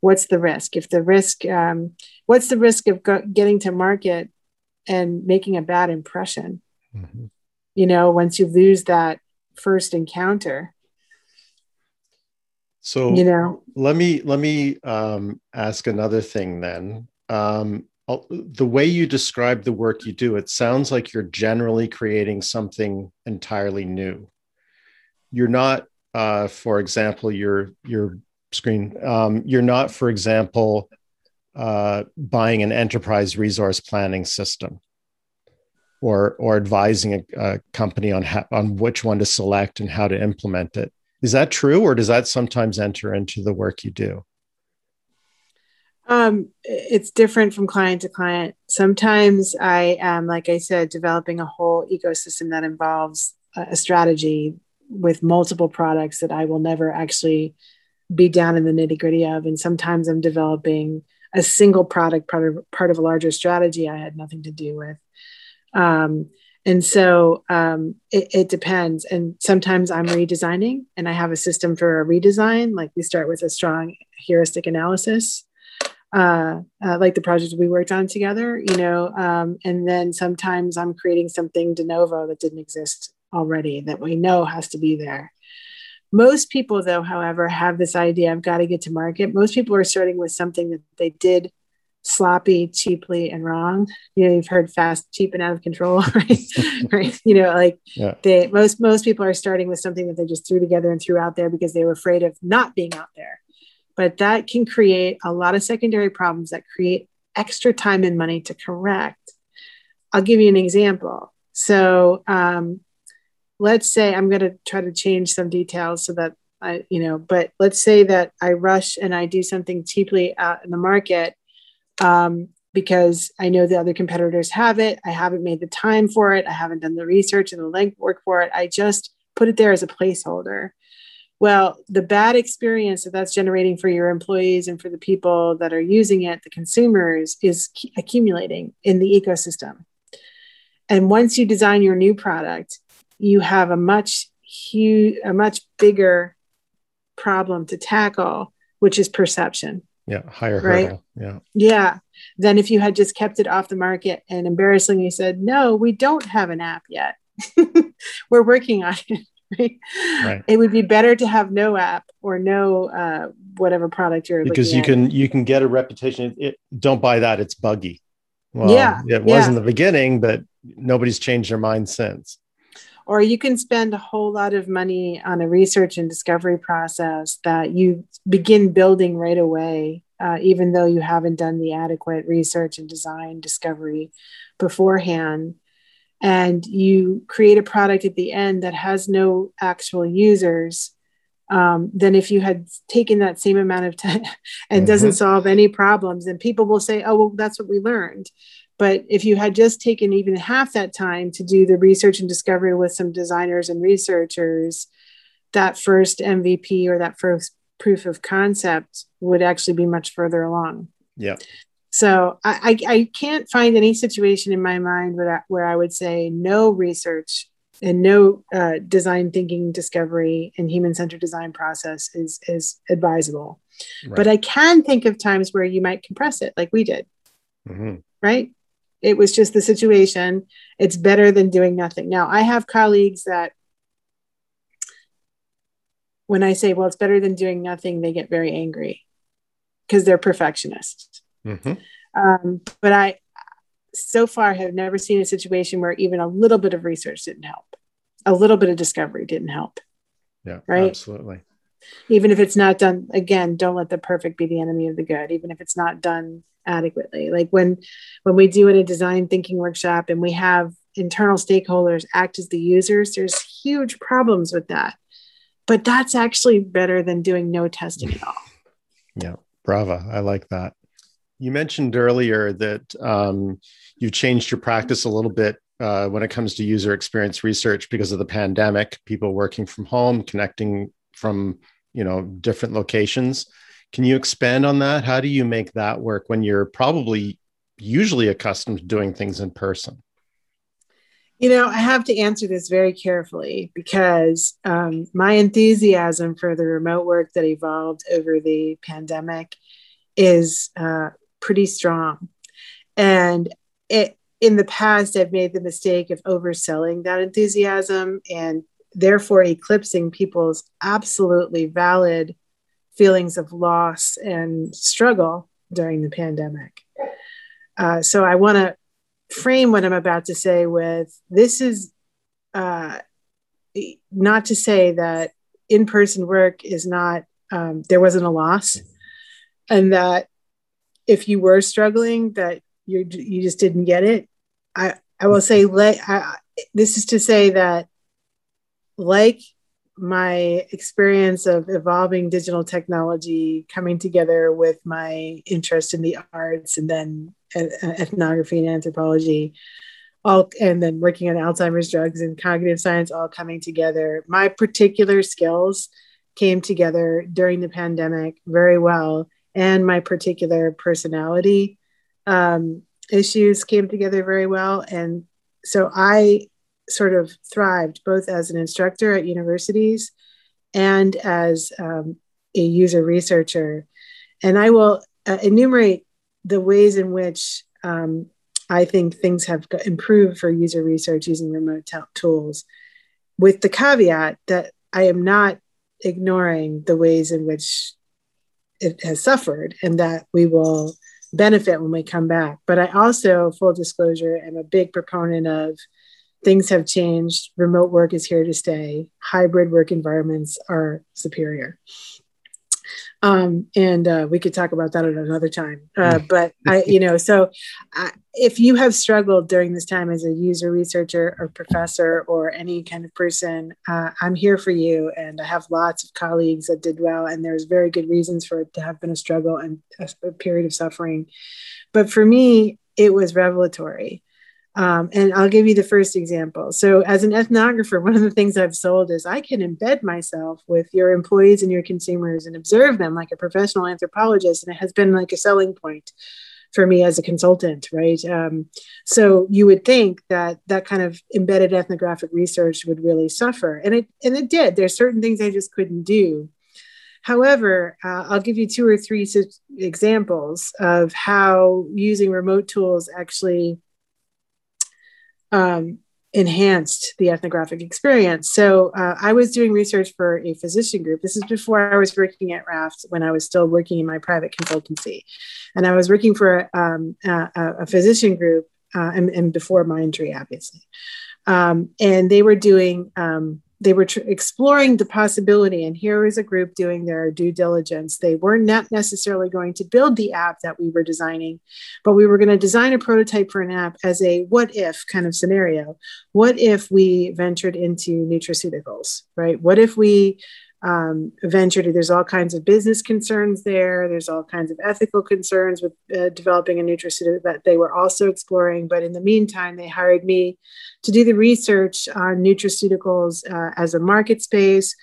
Speaker 3: what's the risk? If the risk, um, what's the risk of go- getting to market and making a bad impression? Mm-hmm. You know, once you lose that first encounter,
Speaker 2: so you know, let me let me um, ask another thing then. Um, the way you describe the work you do, it sounds like you're generally creating something entirely new. You're not, uh, for example, your your screen. Um, you're not, for example, uh, buying an enterprise resource planning system, or or advising a, a company on on which one to select and how to implement it is that true, or does that sometimes enter into the work you do?
Speaker 3: Um, it's different from client to client. Sometimes I am, like I said, developing a whole ecosystem that involves a strategy with multiple products that I will never actually be down in the nitty gritty of. And sometimes I'm developing a single product, part of, part of a larger strategy I had nothing to do with. Um, and so um, it, it, depends. And sometimes I'm redesigning and I have a system for a redesign. Like we start with a strong heuristic analysis, uh, uh, like the project we worked on together, you know. Um, and then sometimes I'm creating something de novo that didn't exist already that we know has to be there. Most people, though, however, have this idea I've got to get to market. Most people are starting with something that they did sloppy, cheaply, and wrong. You know, you've heard fast, cheap, and out of control, right? right. You know, like yeah. they most most people are starting with something that they just threw together and threw out there because they were afraid of not being out there. But that can create a lot of secondary problems that create extra time and money to correct. I'll give you an example. So um, let's say I'm going to try to change some details so that I, you know, but let's say that I rush and I do something cheaply out in the market um, because I know the other competitors have it. I haven't made the time for it. I haven't done the research and the legwork for it. I just put it there as a placeholder. Well, the bad experience that that's generating for your employees and for the people that are using it, the consumers, is accumulating in the ecosystem. And once you design your new product, you have a much huge, a much bigger problem to tackle, which is perception.
Speaker 2: Yeah higher right? hurdle. Yeah.
Speaker 3: Yeah. Then if you had just kept it off the market and embarrassingly said no we don't have an app yet. We're working on it. Right? right? it would be better to have no app or no uh, whatever product you're
Speaker 2: because you
Speaker 3: at.
Speaker 2: can you can get a reputation. It, don't buy that. It's buggy.
Speaker 3: Well yeah.
Speaker 2: it was yeah. in the beginning but nobody's changed their mind since
Speaker 3: or you can spend a whole lot of money on a research and discovery process that you begin building right away, uh, even though you haven't done the adequate research and design discovery beforehand. And you create a product at the end that has no actual users. Um, then if you had taken that same amount of time and mm-hmm. doesn't solve any problems, then people will say, oh, well, that's what we learned. But if you had just taken even half that time to do the research and discovery with some designers and researchers, that first MVP or that first proof of concept would actually be much further along.
Speaker 2: Yeah.
Speaker 3: So I, I, I can't find any situation in my mind where I, where I would say no research and no uh, design thinking discovery and human centered design process is is advisable. Right. But I can think of times where you might compress it, like we did. Mm-hmm. Right it was just the situation. It's better than doing nothing. Now, I have colleagues that when I say, well, it's better than doing nothing, they get very angry because they're perfectionists. Mm-hmm. Um, but I, so far, have never seen a situation where even a little bit of research didn't help, a little bit of discovery didn't help.
Speaker 2: Yeah,
Speaker 3: right.
Speaker 2: Absolutely.
Speaker 3: Even if it's not done, again, don't let the perfect be the enemy of the good. Even if it's not done adequately, like when when we do in a design thinking workshop and we have internal stakeholders act as the users, there's huge problems with that. But that's actually better than doing no testing at all.
Speaker 2: Yeah, brava. I like that. You mentioned earlier that um, you've changed your practice a little bit uh, when it comes to user experience research because of the pandemic, people working from home, connecting from you know different locations. Can you expand on that? How do you make that work when you're probably usually accustomed to doing things in person?
Speaker 3: You know, I have to answer this very carefully because um, my enthusiasm for the remote work that evolved over the pandemic is uh, pretty strong. And it, in the past, I've made the mistake of overselling that enthusiasm and therefore eclipsing people's absolutely valid feelings of loss and struggle during the pandemic. Uh, so I want to frame what I'm about to say with this is uh, not to say that in person work is not, um, there wasn't a loss, and that if you were struggling, that you you just didn't get it. I, I will say, like, I, this is to say that, like my experience of evolving digital technology coming together with my interest in the arts and then ethnography and anthropology all and then working on alzheimer's drugs and cognitive science all coming together my particular skills came together during the pandemic very well and my particular personality um, issues came together very well and so i sort of thrived both as an instructor at universities and as um, a user researcher and i will uh, enumerate the ways in which um, I think things have improved for user research using remote t- tools, with the caveat that I am not ignoring the ways in which it has suffered and that we will benefit when we come back. But I also, full disclosure, am a big proponent of things have changed, remote work is here to stay, hybrid work environments are superior. Um, and uh, we could talk about that at another time. Uh, but I, you know, so I, if you have struggled during this time as a user researcher or professor or any kind of person, uh, I'm here for you. And I have lots of colleagues that did well, and there's very good reasons for it to have been a struggle and a, a period of suffering. But for me, it was revelatory. Um, and I'll give you the first example. So, as an ethnographer, one of the things I've sold is I can embed myself with your employees and your consumers and observe them like a professional anthropologist. And it has been like a selling point for me as a consultant, right? Um, so you would think that that kind of embedded ethnographic research would really suffer, and it and it did. There's certain things I just couldn't do. However, uh, I'll give you two or three examples of how using remote tools actually um, enhanced the ethnographic experience. So uh, I was doing research for a physician group. This is before I was working at Raft when I was still working in my private consultancy. And I was working for um, a, a, physician group uh, and, and, before Mindtree, obviously. Um, and they were doing um, they were tr- exploring the possibility and here was a group doing their due diligence. They were not necessarily going to build the app that we were designing but we were going to design a prototype for an app as a what if kind of scenario. What if we ventured into nutraceuticals right? What if we um, there's all kinds of business concerns there there's all kinds of ethical concerns with uh, developing a nutraceutical that they were also exploring but in the meantime they hired me to do the research on nutraceuticals uh, as a market space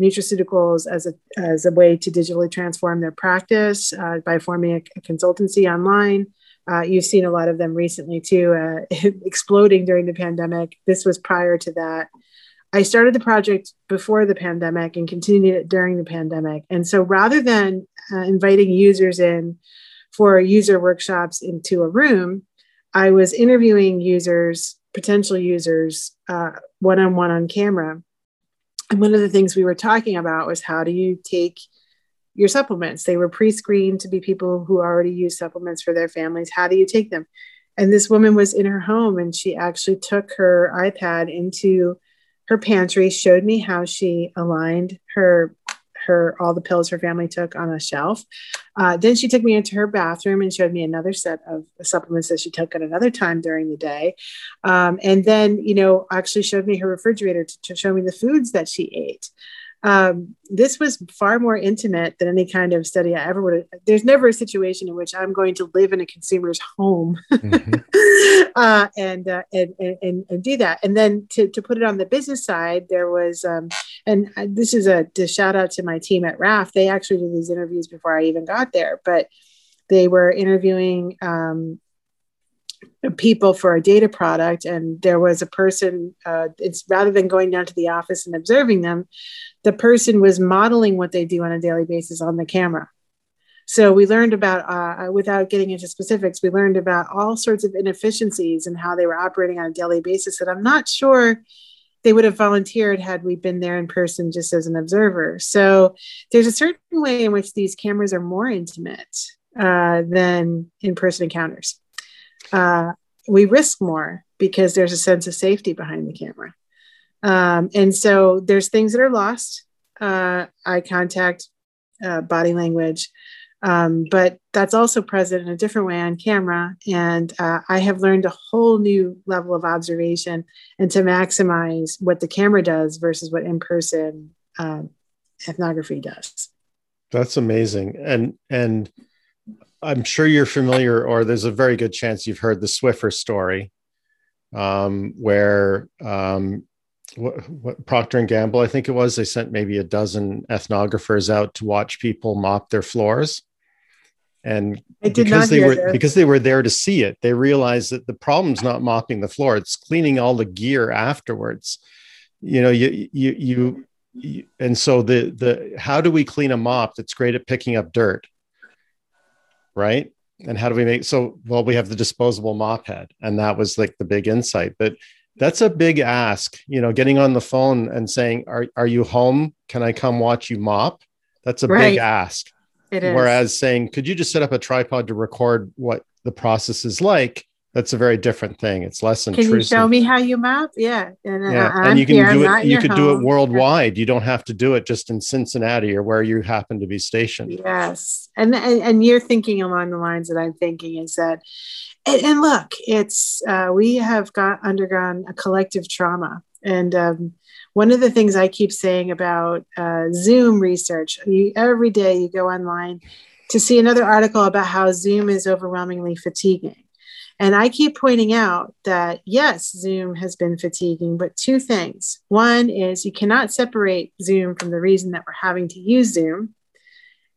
Speaker 3: nutraceuticals as a, as a way to digitally transform their practice uh, by forming a, a consultancy online uh, you've seen a lot of them recently too, uh, exploding during the pandemic. This was prior to that. I started the project before the pandemic and continued it during the pandemic. And so rather than uh, inviting users in for user workshops into a room, I was interviewing users, potential users, one on one on camera. And one of the things we were talking about was how do you take your supplements. They were pre screened to be people who already use supplements for their families. How do you take them? And this woman was in her home and she actually took her iPad into her pantry, showed me how she aligned her her all the pills her family took on a shelf. Uh, then she took me into her bathroom and showed me another set of supplements that she took at another time during the day. Um, and then, you know, actually showed me her refrigerator to, to show me the foods that she ate um, this was far more intimate than any kind of study I ever would have. There's never a situation in which I'm going to live in a consumer's home mm-hmm. uh, and, uh, and, and, and do that. And then to, to put it on the business side, there was, um, and this is a, shout out to my team at RAF. They actually did these interviews before I even got there, but they were interviewing um, people for a data product and there was a person uh, it's rather than going down to the office and observing them the person was modeling what they do on a daily basis on the camera. So we learned about uh, without getting into specifics we learned about all sorts of inefficiencies and how they were operating on a daily basis that i'm not sure they would have volunteered had we been there in person just as an observer. So there's a certain way in which these cameras are more intimate uh, than in-person encounters uh, we risk more because there's a sense of safety behind the camera. Um, and so there's things that are lost uh, eye contact, uh, body language. Um, but that's also present in a different way on camera. And uh, I have learned a whole new level of observation and to maximize what the camera does versus what in person um, ethnography does.
Speaker 2: That's amazing. And, and, I'm sure you're familiar, or there's a very good chance you've heard the Swiffer story, um, where um, what, what, Procter and Gamble, I think it was, they sent maybe a dozen ethnographers out to watch people mop their floors, and because they were this. because they were there to see it, they realized that the problem's not mopping the floor; it's cleaning all the gear afterwards. You know, you you you. you and so the the how do we clean a mop that's great at picking up dirt right? And how do we make so? Well, we have the disposable mop head, and that was like the big insight. But that's a big ask, you know, getting on the phone and saying, "Are are you home? Can I come watch you mop?" That's a right. big ask.
Speaker 3: It is.
Speaker 2: Whereas saying, "Could you just set up a tripod to record what the process is like?" That's a very different thing. It's less intrusive.
Speaker 3: Can you show me how you map? Yeah,
Speaker 2: and, uh, yeah. And you can here, do it. You could home. do it worldwide. You don't have to do it just in Cincinnati or where you happen to be stationed.
Speaker 3: Yes, and and, and you're thinking along the lines that I'm thinking is that, and, and look, it's uh, we have got undergone a collective trauma, and um, one of the things I keep saying about uh, Zoom research, you, every day you go online to see another article about how Zoom is overwhelmingly fatiguing and I keep pointing out that yes, Zoom has been fatiguing, but two things. One is you cannot separate Zoom from the reason that we're having to use Zoom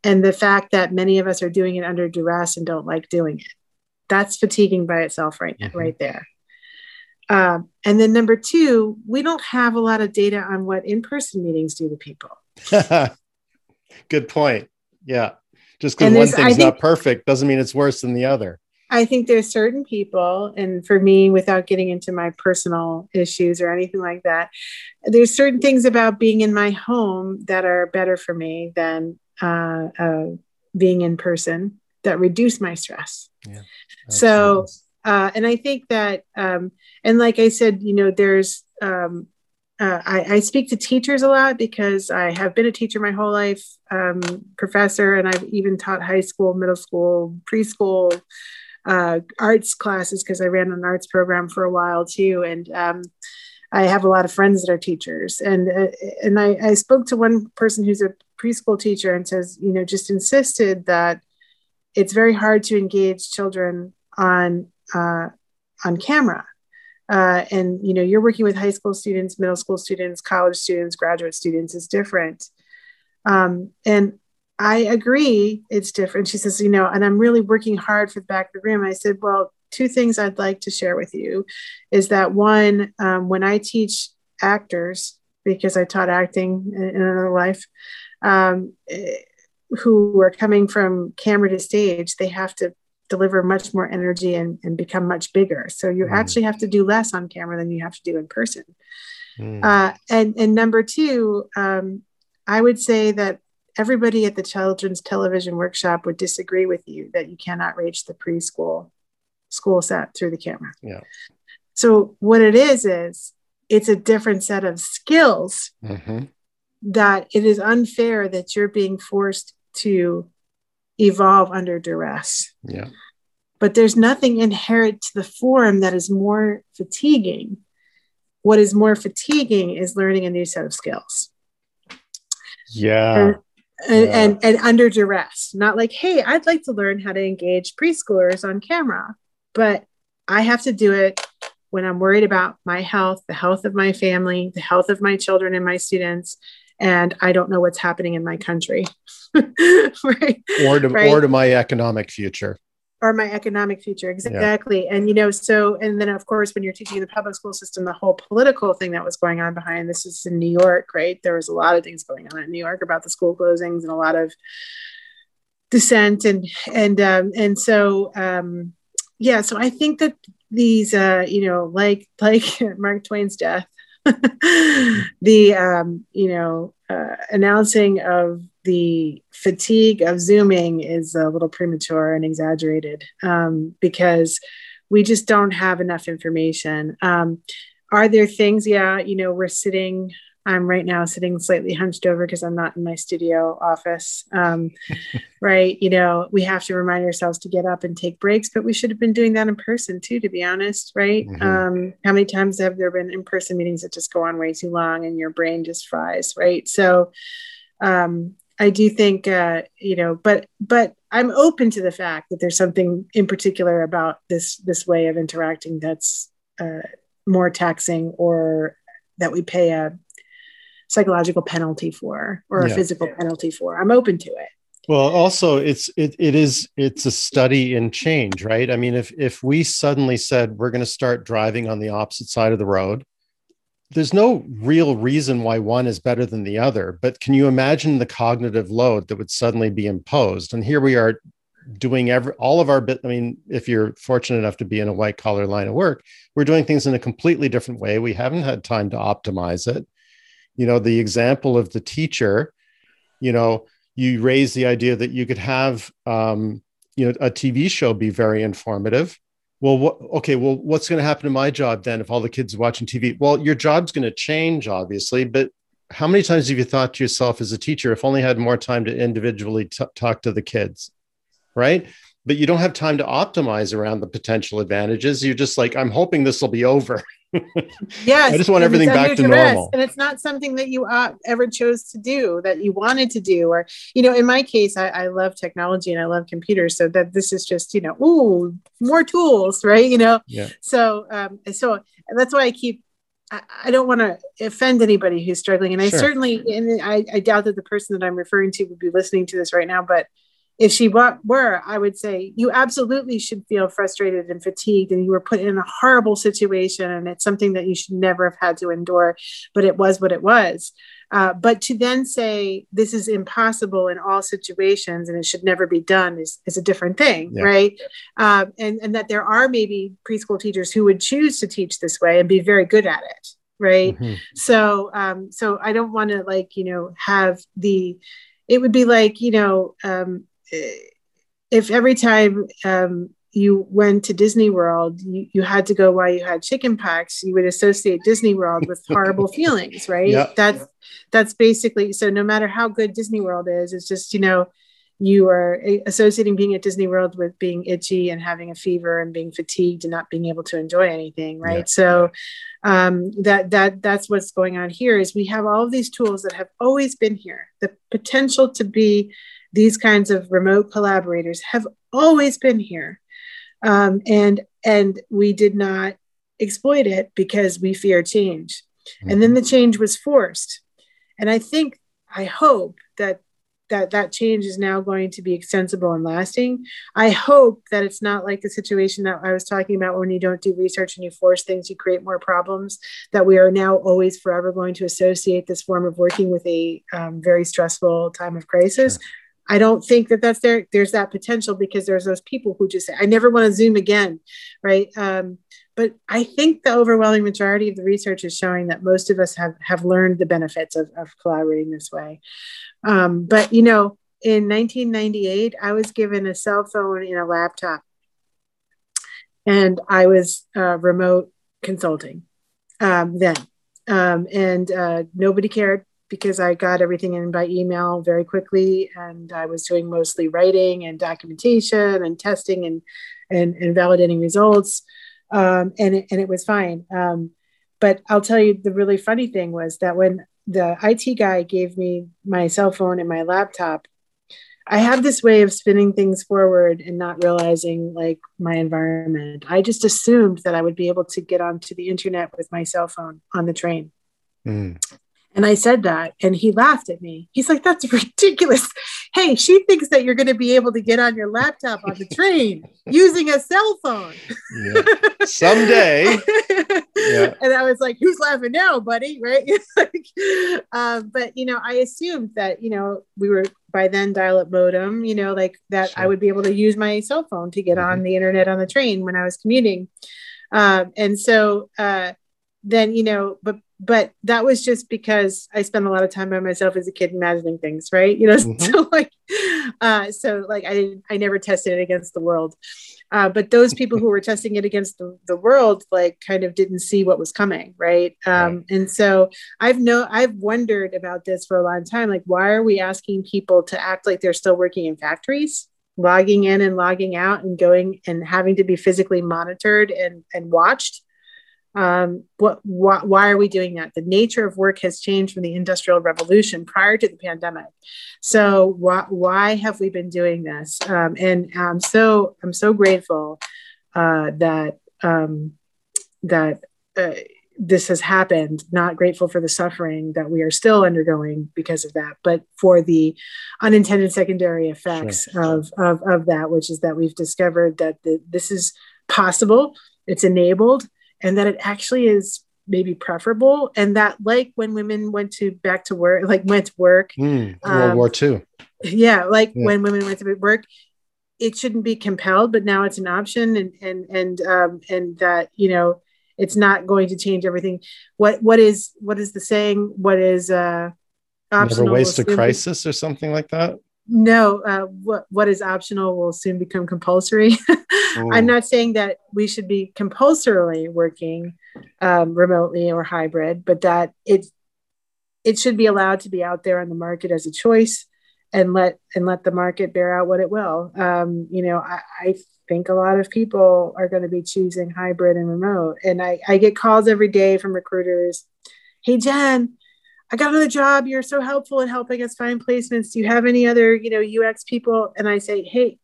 Speaker 3: and the fact that many of us are doing it under duress and don't like doing it. That's fatiguing by itself right mm-hmm. right there. Um, and then number two, we don't have a lot of data on what in-person meetings do to people.
Speaker 2: Good point. Yeah. Just because one thing's think, not perfect doesn't mean it's worse than the other.
Speaker 3: I think there's certain people, and for me, without getting into my personal issues or anything like that, there's certain things about being in my home that are better for me than uh, uh, being in person that reduce my stress. Yeah, so, uh, and I think that, um, and like I said, you know, there's, um, uh, I, I, speak to teachers a lot because I have been a teacher my whole life, um, professor, and I've even taught high school, middle school, preschool, uh, arts classes because I ran an arts program for a while too, and um, I have a lot of friends that are teachers. And uh, and I, I spoke to one person who's a preschool teacher and says, you know, just insisted that it's very hard to engage children on uh, on camera. Uh, and you know, you're working with high school students, middle school students, college students, graduate students is different. Um, and I agree it's different. She says, you know, and I'm really working hard for the back of the room. I said, well, two things I'd like to share with you is that one, um, when I teach actors, because I taught acting in, in another life, um, eh, who are coming from camera to stage, they have to deliver much more energy and, and become much bigger. So you mm. actually have to do less on camera than you have to do in person. Mm. Uh, and, and number two, um, I would say that everybody at the children's television workshop would disagree with you that you cannot reach the preschool school set through the camera.
Speaker 2: Yeah.
Speaker 3: So what it is is it's a different set of skills
Speaker 2: Mm-hmm.
Speaker 3: that it is unfair that you're being forced to evolve under duress.
Speaker 2: Yeah.
Speaker 3: But there's nothing inherent to the form that is more fatiguing. What is more fatiguing is learning a new set of skills.
Speaker 2: Yeah.
Speaker 3: and,
Speaker 2: Yeah.
Speaker 3: and and under duress not like hey i'd like to learn how to engage preschoolers on camera but i have to do it when i'm worried about my health the health of my family the health of my children and my students and i don't know what's happening in my country right
Speaker 2: Or to
Speaker 3: Right.
Speaker 2: or to my economic future.
Speaker 3: Or my economic future. Exactly. And you know so and then of course when you're teaching the public school system the whole political thing that was going on behind this is in new york right? There was a lot of things going on in new york about the school closings and a lot of dissent and and um and so um yeah so i think that these uh you know like like mark twain's death the um you know uh, announcing of the fatigue of zooming is a little premature and exaggerated um, because we just don't have enough information. Um, are there things yeah you know we're sitting i'm right now sitting slightly hunched over because i'm not in my studio office um, right? You know we have to remind ourselves to get up and take breaks but we should have been doing that in person too to be honest right?
Speaker 2: Mhm.
Speaker 3: um, how many times have there been in-person meetings that just go on way too long and your brain just fries right? So um, i do think uh, you know but but i'm open to the fact that there's something in particular about this this way of interacting that's uh, more taxing or that we pay a psychological penalty for or a
Speaker 2: Yeah.
Speaker 3: physical penalty for i'm open to it
Speaker 2: Well, also it's it it is it's a study in change, right? I mean, if if we suddenly said we're going to start driving on the opposite side of the road, there's no real reason why one is better than the other. But can you imagine the cognitive load that would suddenly be imposed? And here we are doing every all of our bit. I mean, if you're fortunate enough to be in a white collar line of work, we're doing things in a completely different way. We haven't had time to optimize it. You know, the example of the teacher, you know, you raise the idea that you could have um, you know a tv show be very informative well what okay well what's going to happen to my job then if all the kids are watching tv well your job's going to change obviously but how many times have you thought to yourself as a teacher if only I had more time to individually t- talk to the kids right? But you don't have time to optimize around the potential advantages. You're just like i'm hoping this will be over
Speaker 3: Yes.
Speaker 2: I just want everything back to
Speaker 3: duress,
Speaker 2: normal.
Speaker 3: And it's not something that you uh, ever chose to do, that you wanted to do. Or, you know, in my case, I, I love technology and I love computers. So that this is just, you know, ooh, more tools, right? You know,
Speaker 2: yeah
Speaker 3: so um, so that's why I keep. I, don't want to offend anybody who's struggling, and I
Speaker 2: Sure.
Speaker 3: certainly, and I, I doubt that the person that I'm referring to would be listening to this right now. But if she were, I would say you absolutely should feel frustrated and fatigued, and you were put in a horrible situation, and it's something that you should never have had to endure. But it was what it was. Uh, but to then say this is impossible in all situations and it should never be done is, is a different thing,
Speaker 2: Yeah.
Speaker 3: right? Um, and, and that there are maybe preschool teachers who would choose to teach this way and be very good at it, right?
Speaker 2: Mhm.
Speaker 3: So, um, so I don't want to like you know have the. It would be like you know um, if every time um, you went to Disney World, you, you had to go while you had chicken pox, you would associate Disney World with horrible feelings, right?
Speaker 2: Yeah.
Speaker 3: That's that's basically so. No matter how good Disney World is, it's just you know you are associating being at Disney World with being itchy and having a fever and being fatigued and not being able to enjoy anything, right?
Speaker 2: Yeah.
Speaker 3: So um, that that that's what's going on here is we have all of these tools that have always been here. The potential to be these kinds of remote collaborators have always been here, um, and and we did not exploit it because we fear change, and then the change was forced, and I think I hope that that that change is now going to be extensible and lasting. I hope that it's not like the situation that I was talking about when you don't do research and you force things, you create more problems. That we are now always forever going to associate this form of working with a um, very stressful time of crisis.
Speaker 2: Sure.
Speaker 3: I don't think that that's there. There's that potential because there's those people who just say, "I never want to Zoom again," right? Um, but I think the overwhelming majority of the research is showing that most of us have have learned the benefits of, of collaborating this way. Um, but you know, in 1998, I was given a cell phone and a laptop, and I was uh, remote consulting um, then, um, and uh, nobody cared because I got everything in by email very quickly, and I was doing mostly writing and documentation and testing and and, and validating results, um, and it, and it was fine. Um, but I'll tell you, the really funny thing was that when the IT guy gave me my cell phone and my laptop, I have this way of spinning things forward and not realizing like my environment. I just assumed that I would be able to get onto the internet with my cell phone on the train. Mm. And I said that, and he laughed at me. He's like, That's ridiculous. Hey, she thinks that you're going to be able to get on your laptop on the train using a cell phone.
Speaker 2: Yeah. Someday.
Speaker 3: yeah. And I was like, Who's laughing now, buddy? Right. like, uh, but, you know, I assumed that, you know, we were by then dial up modem, you know, like that sure. I would be able to use my cell phone to get mm-hmm. on the internet on the train when I was commuting. Um, and so, uh, then you know but but that was just because I spent a lot of time by myself as a kid imagining things, right? You know, mm-hmm. so like, uh, so like I didn't, I never tested it against the world, uh, but those people who were testing it against the, the world, like, kind of didn't see what was coming, right? Um, right? And so I've no, I've wondered about this for a long time, like, why are we asking people to act like they're still working in factories? logging in and logging out and going and having to be physically monitored and, and watched um, what, wh- why are we doing that? The nature of work has changed from the industrial revolution prior to the pandemic. So wh- why have we been doing this? Um, and I'm so I'm so grateful uh, that um, that uh, this has happened. Not grateful for the suffering that we are still undergoing because of that, but for the unintended secondary effects sure. of, of of that, which is that we've discovered that the, this is possible. It's enabled and that it actually is maybe preferable and that like when women went to back to work like went to work
Speaker 2: mm, world um, war ii
Speaker 3: yeah like yeah. when women went to work it shouldn't be compelled but now it's an option and and and um and that you know it's not going to change everything. What what is what is the saying? What is uh
Speaker 2: optional never waste a crisis or something like that
Speaker 3: no uh, what what is optional will soon become compulsory. I'm not saying that we should be compulsorily working um, remotely or hybrid but that it it should be allowed to be out there on the market as a choice and let and let the market bear out what it will. Um, you know I, I think a lot of people are going to be choosing hybrid and remote. And I, I get calls every day from recruiters hey jen I got another job. You're so helpful in helping us find placements. Do you have any other, you know, UX people? And I say, hey,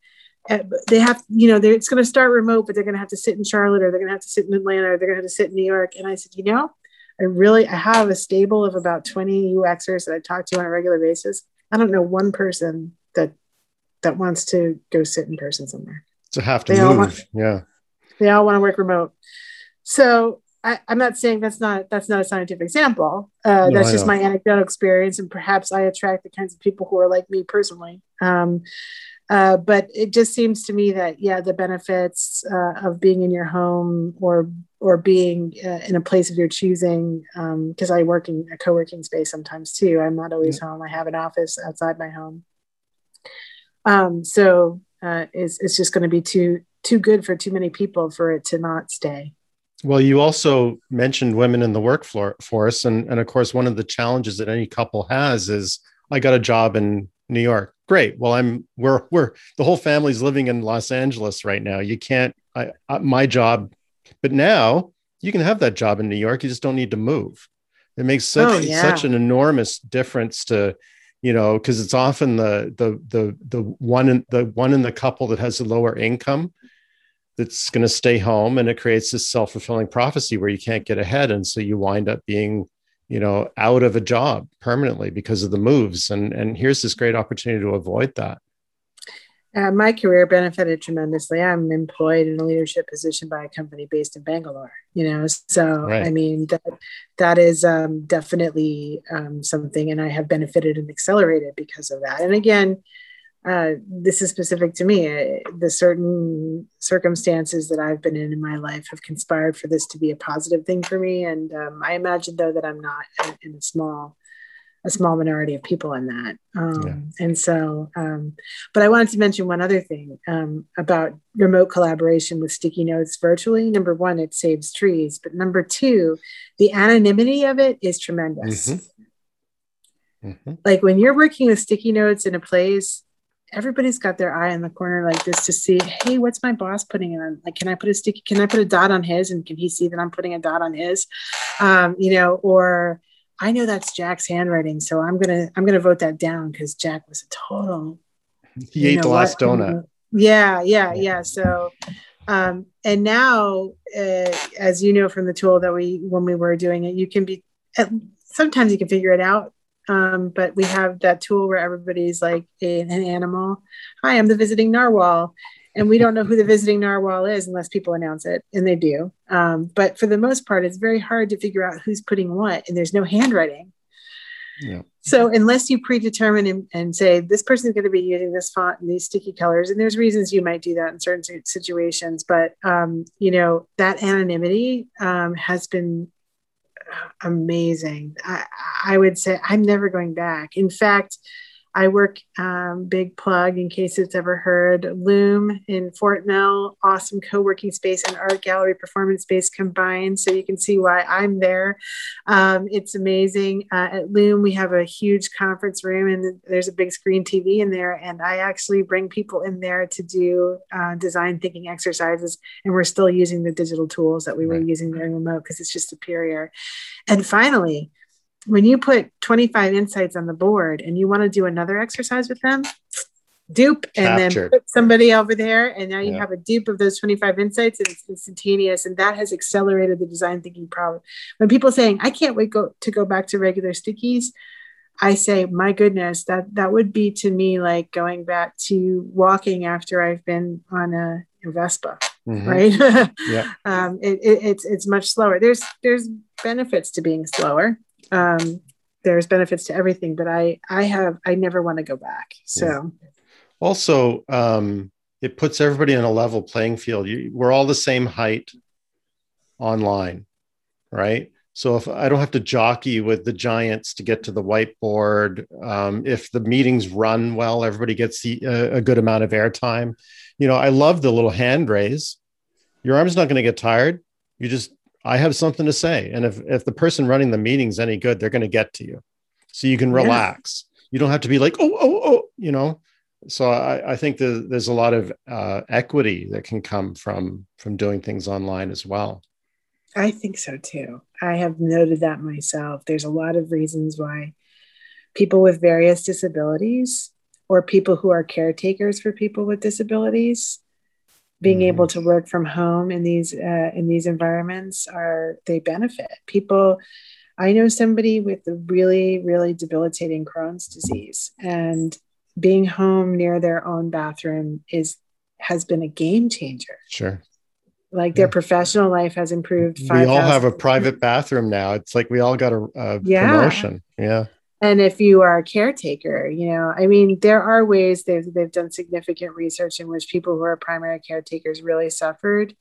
Speaker 3: uh, they have, you know, it's going to start remote, but they're going to have to sit in Charlotte or they're going to have to sit in Atlanta or they're going to have to sit in New York. And I said, you know, I really, I have a stable of about 20 UXers that I talk to on a regular basis. I don't know one person that that wants to go sit in person somewhere.
Speaker 2: To have to they move, want, yeah.
Speaker 3: They all want to work remote. So I, am not saying that's not that's not a scientific example. Uh, no, that's just my anecdotal experience, and perhaps I attract the kinds of people who are like me personally. Um, uh, but it just seems to me that yeah, the benefits uh, of being in your home or or being uh, in a place of your choosing, because um, I work in a co-working space sometimes too. I'm not always yeah. home. I have an office outside my home. Um, so uh, it's it's just going to be too too good for too many people for it to not stay.
Speaker 2: Well, you also mentioned women in the workforce, and and of course, one of the challenges that any couple has is I got a job in New York. Great. Well, I'm we're we're the whole family's living in Los Angeles right now. You can't. I, I my job, but now you can have that job in New York. You just don't need to move. It makes such oh, yeah. such an enormous difference to you know because it's often the the the the one in the one in the couple that has a lower income that's going to stay home and it creates this self-fulfilling prophecy where you can't get ahead and so you wind up being you know out of a job permanently because of the moves and and here's this great opportunity to avoid that.
Speaker 3: Uh, my career benefited tremendously. I'm employed in a leadership position by a company based in bangalore you know so right. i mean that that is um, definitely um, something and i have benefited and accelerated because of that. And again uh, this is specific to me. Uh, the certain circumstances that I've been in in my life have conspired for this to be a positive thing for me. And um, I imagine, though, that I'm not in, in a small a small minority of people in that. Um, yeah. And so, um, but I wanted to mention one other thing um, about remote collaboration with sticky notes virtually. Number one, it saves trees, but number two, the anonymity of it is tremendous. Mm-hmm. Mm-hmm. Like when you're working with sticky notes in a place, everybody's got their eye in the corner like this to see, hey, what's my boss putting in? On? Like, can I put a sticky? Can I put a dot on his, and can he see that I'm putting a dot on his? Um, you know, or I know that's Jack's handwriting, so I'm gonna I'm gonna vote that down because Jack was a total.
Speaker 2: He ate the last what? donut.
Speaker 3: Yeah, yeah, yeah. So, um, and now, uh, as you know from the tool that we when we were doing it, you can be. Sometimes you can figure it out, um, but we have that tool where everybody's like a, an animal. Hi, I'm the visiting narwhal, and we don't know who the visiting narwhal is unless people announce it and they do um, but for the most part it's very hard to figure out who's putting what and there's no handwriting yeah. so unless you predetermine and, and say this person is going to be using this font and these sticky colors and there's reasons you might do that in certain situations but um, you know that anonymity um, has been amazing. I, I would say i'm never going back. In fact I work, um, big plug in case it's ever heard, Loom in Fort Mill, awesome co working space and art gallery performance space combined. So you can see why I'm there. Um, it's amazing. Uh, at Loom, we have a huge conference room and there's a big screen TV in there. And I actually bring people in there to do uh, design thinking exercises. And we're still using the digital tools that we were using during remote because it's just superior. And finally, when you put 25 insights on the board and you want to do another exercise with them, dupe and Captured. then put somebody over there and now you yeah. have a dupe of those 25 insights and it's instantaneous and that has accelerated the design thinking problem when people saying i can't wait go, to go back to regular stickies i say my goodness that that would be to me like going back to walking after i've been on a, a vespa mm-hmm. right yeah um, it, it, it's it's much slower there's there's benefits to being slower um, there's benefits to everything, but I I have I never want to go back. So yeah.
Speaker 2: also um, it puts everybody on a level playing field. You, we're all the same height online, right? So if I don't have to jockey with the giants to get to the whiteboard, um, if the meetings run well, everybody gets the, uh, a good amount of airtime. You know, I love the little hand raise. Your arm's not going to get tired. You just I have something to say. And if, if the person running the meeting's any good, they're going to get to you. So you can relax. Yeah. You don't have to be like, oh, oh, oh, you know. So I, I think that there's a lot of uh, equity that can come from from doing things online as well.
Speaker 3: I think so too. I have noted that myself. There's a lot of reasons why people with various disabilities or people who are caretakers for people with disabilities being mm-hmm. able to work from home in these uh, in these environments are they benefit. People i know somebody with a really really debilitating crohn's disease and being home near their own bathroom is has been a game changer.
Speaker 2: Sure.
Speaker 3: Like their professional life has improved
Speaker 2: we all have a private bathroom now. It's like we all got a, a yeah. promotion. Yeah
Speaker 3: and if you are a caretaker you know i mean there are ways they've, they've done significant research in which people who are primary caretakers really suffered.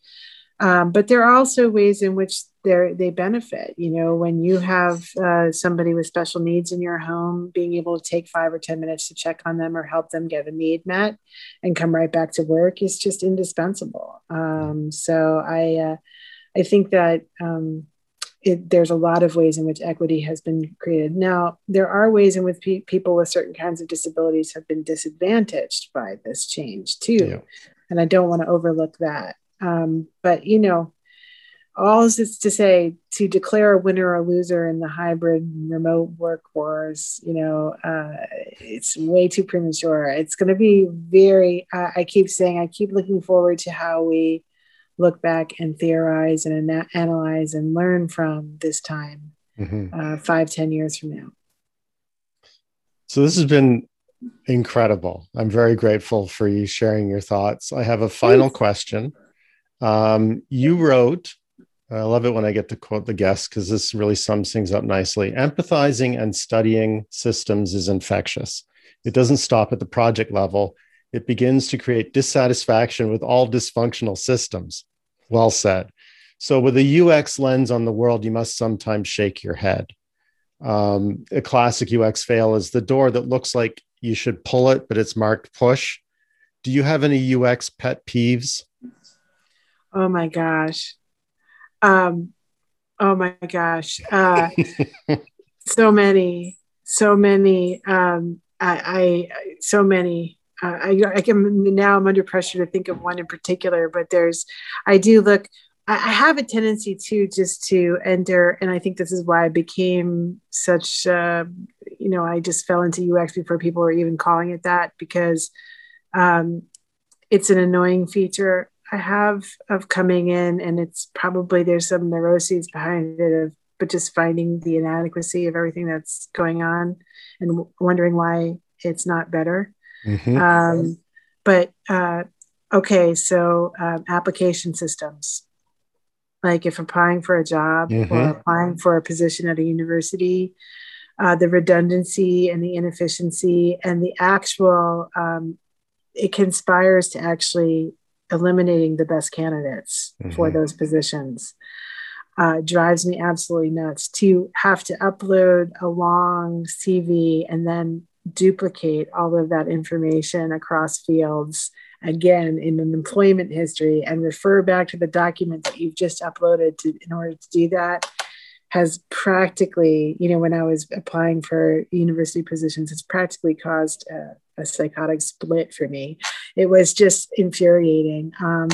Speaker 3: Um, but there are also ways in which they benefit. You know when you have uh, somebody with special needs in your home being able to take five or ten minutes to check on them or help them get a need met and come right back to work is just indispensable. Um, so i uh, i think that um, it, there's a lot of ways in which equity has been created. Now, there are ways in which pe- people with certain kinds of disabilities have been disadvantaged by this change too. Yeah. And I don't want to overlook that. Um, but, you know, all is to say to declare a winner or loser in the hybrid remote work wars, you know, uh, it's way too premature. It's going to be very, uh, I keep saying, I keep looking forward to how we look back and theorize and ana- analyze and learn from this time mm-hmm. uh, five, ten years from now.
Speaker 2: So this has been incredible. I'm very grateful for you sharing your thoughts. I have a final Thanks. question. Um, you wrote, I love it when I get to quote the guest because this really sums things up nicely. Empathizing and studying systems is infectious. It doesn't stop at the project level it begins to create dissatisfaction with all dysfunctional systems. Well said. So, with a UX lens on the world, you must sometimes shake your head. Um, a classic UX fail is the door that looks like you should pull it, but it's marked push. Do you have any UX pet peeves?
Speaker 3: Oh my gosh. Um, oh my gosh. Uh, so many, so many. Um, I, I so many. Uh, I, I can now I'm under pressure to think of one in particular, but there's, I do look, I have a tendency to just to enter, and I think this is why I became such, uh, you know, I just fell into UX before people were even calling it that because um, it's an annoying feature I have of coming in, and it's probably there's some neuroses behind it of, but just finding the inadequacy of everything that's going on and w- wondering why it's not better. Mm-hmm. Um, but uh, okay, so um, application systems like if applying for a job mm-hmm. or applying for a position at a university, uh, the redundancy and the inefficiency and the actual, um, it conspires to actually eliminating the best candidates mm-hmm. for those positions. Uh, drives me absolutely nuts to have to upload a long CV and then duplicate all of that information across fields again in an employment history and refer back to the document that you've just uploaded to in order to do that has practically you know when i was applying for university positions it's practically caused a, a psychotic split for me. It was just infuriating. Um,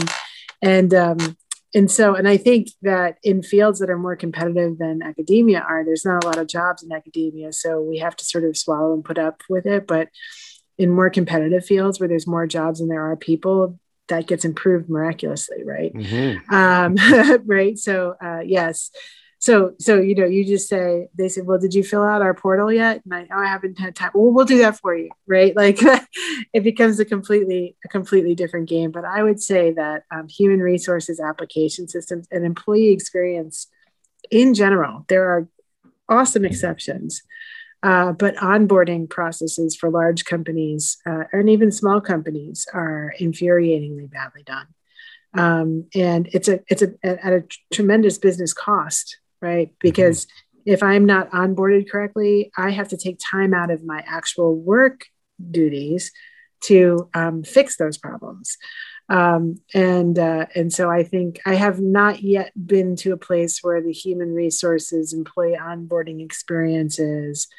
Speaker 3: and um, and so and i think that in fields that are more competitive than academia are there's not a lot of jobs in academia. So we have to sort of swallow and put up with it. But in more competitive fields where there's more jobs than there are people that gets improved miraculously right? Mm-hmm. um, right? So uh, yes so so you know you just say they said well did you fill out our portal yet? And i, oh, I haven't had time. Well we'll do that for you right? Like it becomes a completely a completely different game. But i would say that um, human resources application systems and employee experience in general there are awesome exceptions. Uh, but onboarding processes for large companies uh, and even small companies are infuriatingly badly done. Um, and it's a it's a at a tremendous business cost, right? Mm-hmm. Because mm-hmm. if I'm not onboarded correctly, I have to take time out of my actual work duties to um, fix those problems. Um, and uh, and so I think I have not yet been to a place where the human resources employee onboarding experiences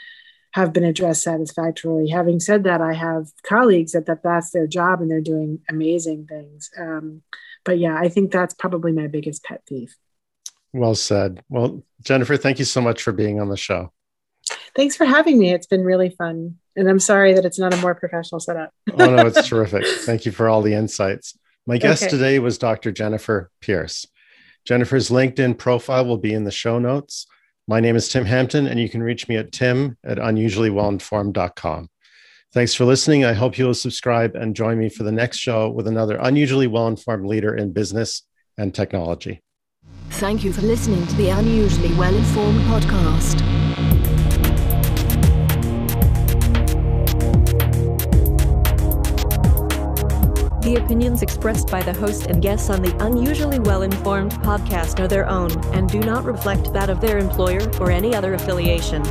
Speaker 3: have been addressed satisfactorily. Having said that, I have colleagues that, that that's their job and they're doing amazing things. Um, but yeah, I think that's probably my biggest pet peeve.
Speaker 2: Well said. Well, Jennifer, thank you so much for being on the show.
Speaker 3: Thanks for having me. It's been really fun. And I'm sorry that it's not a more professional setup.
Speaker 2: oh, no, it's terrific. Thank you for all the insights. My guest okay. today was Dr. Jennifer Pierce. Jennifer's LinkedIn profile will be in the show notes. My name is Tim Hampton, and you can reach me at tim at unusuallywellinformed.com. Thanks for listening. I hope you will subscribe and join me for the next show with another unusually well informed leader in business and technology.
Speaker 1: Thank you for listening to the Unusually Well Informed podcast.
Speaker 4: The opinions expressed by the host and guests on the Unusually Well Informed podcast are their own and do not reflect that of their employer or any other affiliation.